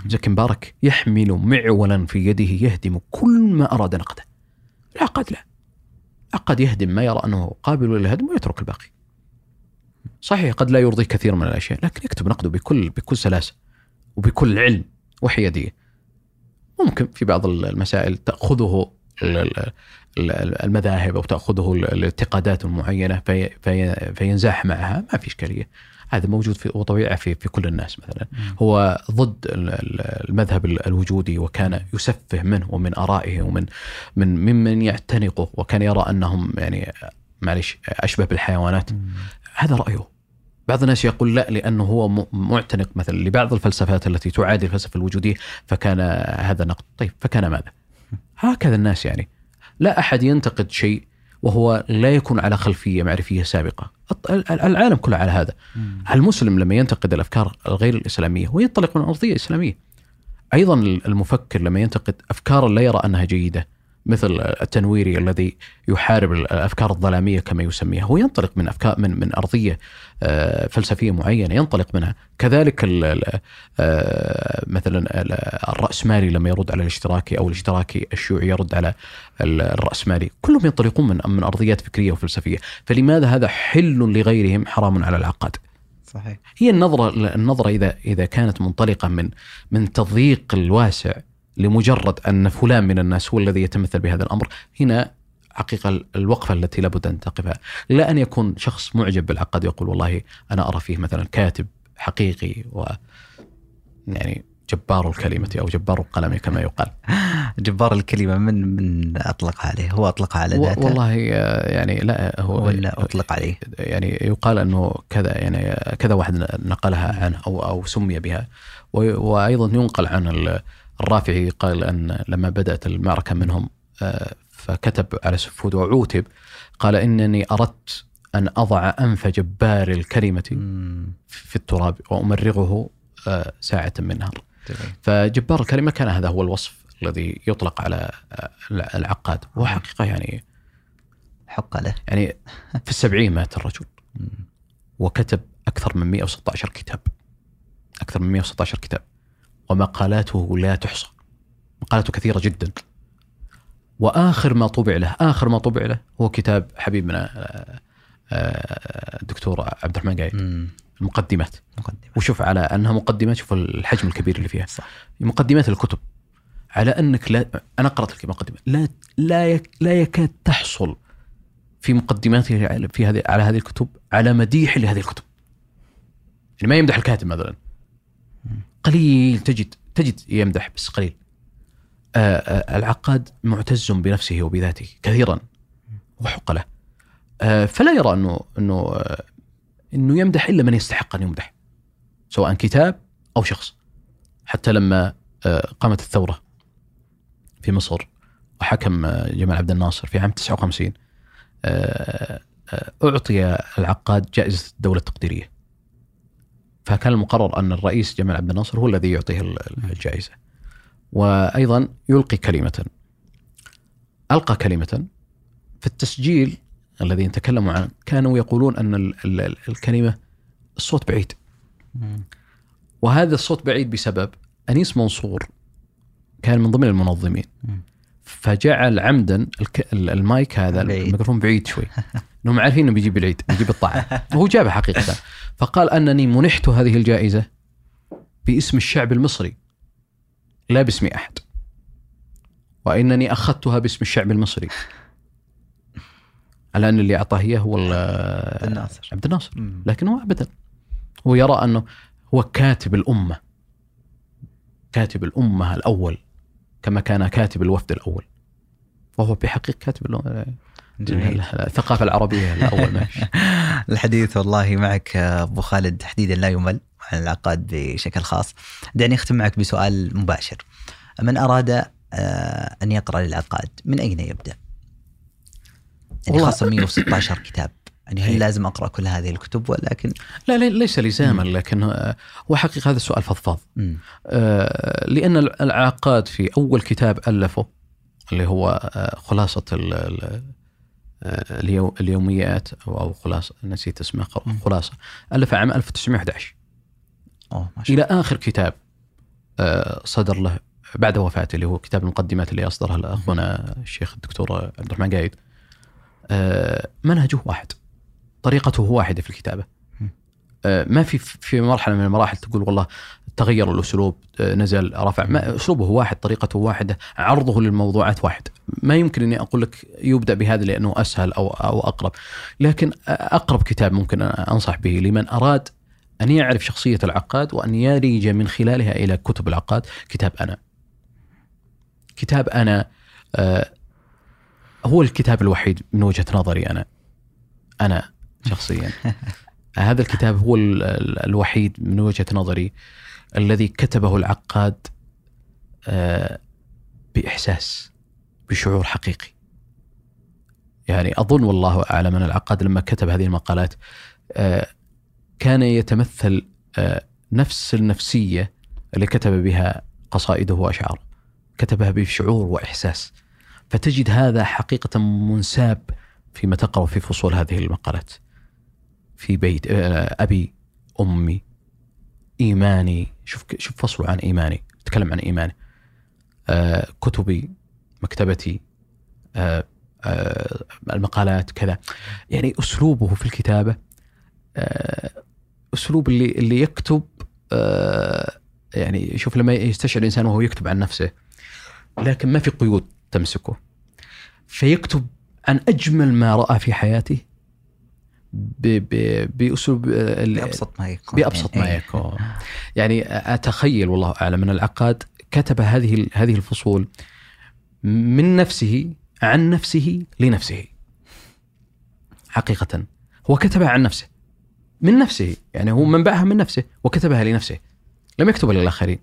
زكي مبارك يحمل معولا في يده يهدم كل ما أراد نقده. العقاد لا. العقاد يهدم ما يرى أنه قابل للهدم ويترك الباقي. صحيح قد لا يرضي كثير من الأشياء لكن يكتب نقده بكل بكل سلاسة وبكل علم وحيادية. ممكن في بعض المسائل تأخذه ال- ال- ال- المذاهب أو تأخذه ال- الاعتقادات المعينة في في فينزاح معها. ما في إشكالية. هذا موجود في وطبيعه في في كل الناس مثلا. هو ضد ال- ال- المذهب ال- الوجودي وكان يسفه منه ومن آرائه ومن من ممن يعتنقه وكان يرى أنهم يعني معلش أشبه بالحيوانات. هذا رأيه. بعض الناس يقول لا لأنه هو معتنق مثلا لبعض الفلسفات التي تعادل الفلسفة الوجودية فكان هذا نقد طيب فكان ماذا؟ هكذا الناس يعني. لا أحد ينتقد شيء وهو لا يكون على خلفية معرفية سابقة. الط- ال- العالم كله على هذا. المسلم لما ينتقد الأفكار الغير الإسلامية هو ينطلق من أرضية إسلامية. أيضا المفكر لما ينتقد افكارا لا يرى أنها جيدة مثل التنويري الذي يحارب الأفكار الظلامية كما يسميها. هو ينطلق من افكار من من أرضية آه، فلسفية معينة ينطلق منها. كذلك آه، مثلا ال- الرأسمالي لما يرد على الاشتراكي أو الاشتراكي الشيوعي يرد على ال- الرأسمالي. كلهم ينطلقون من من أرضيات فكرية وفلسفية. فلماذا هذا حل لغيرهم حرام على العقاد؟ صحيح. هي النظرة النظرة إذا إذا كانت منطلقة من من تضييق الواسع لمجرد أن فلان من الناس هو الذي يتمثل بهذا الأمر هنا حقيقة الوقفة التي لابد أن تقفها. لا أن يكون شخص معجب بالعقاد يقول والله أنا أرى فيه مثلا كاتب حقيقي و يعني جبار الكلمة أو جبار القلم كما يقال. جبار الكلمة من من أطلق عليه؟ هو أطلق على ذاته؟ والله آه، يعني لا هو ولا أطلق عليه. يعني يقال أنه كذا يعني كذا واحد نقلها عنه أو أو سمي بها. و- وأيضا ينقل عن الرافعي قال أن لما بدأت المعركة منهم آه، فكتب على سفود وعوتب قال إنني أردت أن أضع أنف جبار الكلمة مم. في التراب وأمرغه آه، ساعة من جميل. فجبار الكلمة كان هذا هو الوصف الذي يطلق على آه، العقاد. وهو حقيقه يعني حق له. يعني في السبعين مات الرجل. وكتب أكثر من 116 كتاب. أكثر من 116 كتاب. ومقالاته لا تحصى. مقالاته كثيرة جدا. وآخر ما طبع له آخر ما طبع له هو كتاب حبيبنا آه، آه، الدكتور عبد الرحمن قايد. المقدمات مقدمه وشوف على أنها مقدمات شوف الحجم الكبير اللي فيها. صح. مقدمات الكتب. على أنك لا أنا قرأت المقدمه لا لا يك لا يكاد تحصل في مقدماته في هذه على هذه الكتب على مديح لهذه الكتب. يعني ما يمدح الكاتب مثلا. قليل تجد تجد يمدح بس قليل. آه، آه، العقاد معتز بنفسه وبذاته كثيرا وحق له. آه، فلا يرى أنه أنه أنه يمدح إلا من يستحق أن يمدح سواء كتاب أو شخص. حتى لما قامت الثورة في مصر وحكم جمال عبد الناصر في عام 59 آه، آه، أعطي العقاد جائزة الدولة التقديرية. فكان المقرر أن الرئيس جمال عبد الناصر هو الذي يعطيه ال- الجائزة. وأيضا يلقي كلمة. ألقى كلمة. في التسجيل الذي تكلموا عنه كانوا يقولون أن ال- ال- الكلمة الصوت بعيد. وهذا الصوت بعيد بسبب أنيس منصور كان من ضمن المنظمين. فجعل عمدا المايك هذا بعيد. الميكروفون بعيد شوي. إنهم عارفين إنه بيجيب العيد بيجيب الطاعة. وهو جابها حقيقة. فقال أنني منحت هذه الجائزة باسم الشعب المصري. لا باسم أحد. وإنني أخذتها باسم الشعب المصري. على ان اللي أعطاه إياه هو عبد الناصر. عبد الناصر. لكن هو ابدا. هو يرى أنه هو كاتب الأمة. كاتب الأمة الأول. كما كان كاتب الوفد الأول. وهو بحقيقه كاتب جميل. الثقافة العربية الأول ما في. الحديث والله معك أبو خالد تحديدا لا يمل عن العقاد بشكل خاص. دعني أختم معك بسؤال مباشر. من أراد آه، أن يقرأ للعقاد من أين يبدأ؟ يعني خاصة 116 كتاب. يعني هل إيه. لازم أقرأ كل هذه الكتب ولكن لا لي- ليس لزاما لكن آه، هو حقيقه هذا السؤال فضفاض. آه، لأن العقاد في أول كتاب ألفه اللي هو آه، خلاصة ال- ال- آه، اليو- اليوميات أو خلاصة نسيت اسمه. خلاصة ألف عام 1911 أوه ما شاء الله. إلى آخر كتاب آه، صدر له بعد وفاته اللي هو كتاب المقدمات اللي أصدرها أخونا الشيخ الدكتور عبد الرحمن قايد. آه، منهجه واحد. طريقته واحدة في الكتابة. آه، ما في في مرحلة من المراحل تقول والله تغير الأسلوب آه، نزل رفع ما أسلوبه واحد طريقته واحدة عرضه للموضوعات واحد. ما يمكن إني أقول لك يبدأ بهذا لأنه أسهل أو أو أقرب. لكن أقرب كتاب ممكن أنصح به لمن أراد أن يعرف شخصية العقاد وأن يلج من خلالها إلى كتب العقاد كتاب أنا. كتاب أنا آه هو الكتاب الوحيد من وجهة نظري أنا. أنا شخصيا. هذا الكتاب هو ال- ال- الوحيد من وجهة نظري الذي كتبه العقاد آه بإحساس بشعور حقيقي. يعني أظن والله أعلم أن العقاد لما كتب هذه المقالات آه كان يتمثل آه، نفس النفسية اللي كتب بها قصائده وأشعاره. كتبها بشعور وإحساس. فتجد هذا حقيقة منساب فيما تقرأ في فصول هذه المقالات. في بيت آه، أبي أمي إيماني. شوف شوف فصله عن إيماني تكلم عن إيماني. آه، كتبي مكتبتي آه، آه، المقالات كذا. يعني أسلوبه في الكتابة آه، أسلوب اللي اللي يكتب آه، يعني شوف لما يستشعر الإنسان وهو يكتب عن نفسه لكن ما في قيود تمسكه. فيكتب عن أجمل ما رأى في حياته بأسلوب آه، بأبسط ما يكون. بأبسط ما يعني. يكون. يعني أتخيل والله أعلم أن العقاد كتب هذه هذه الفصول من نفسه عن نفسه لنفسه. حقيقة. هو كتبها عن نفسه. من نفسه. يعني هو منبعها من نفسه وكتبها لنفسه. لم يكتبها للاخرين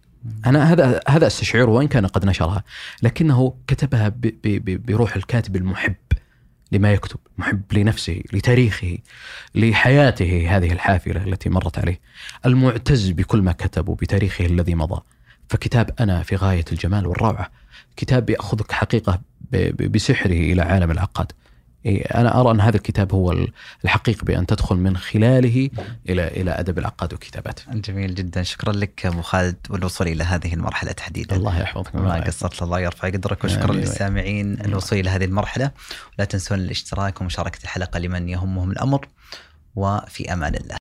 أنا هذا هذا أستشعره وإن كان قد نشرها. لكنه كتبها ب- ب- ب- بروح الكاتب المحب. لما يكتب محب لنفسه لتاريخه لحياته هذه الحافلة التي مرت عليه. المعتز بكل ما كتب وبتاريخه الذي مضى. فكتاب أنا في غاية الجمال والروعة. كتاب ب- ب- بسحره إلى عالم العقاد. إيه، أنا أرى أن هذا الكتاب هو ال- الحقيقي بأن تدخل من خلاله إلى إلى أدب العقاد وكتاباته. جميل جدا. شكرا لك أبو خالد والوصول إلى هذه المرحلة تحديدا. الله يحفظك. ما قصرت الله يرفع قدرك وشكرا آمين. للسامعين الوصول إلى هذه المرحلة. لا تنسون الاشتراك ومشاركة الحلقة لمن يهمهم الأمر. وفي أمان الله.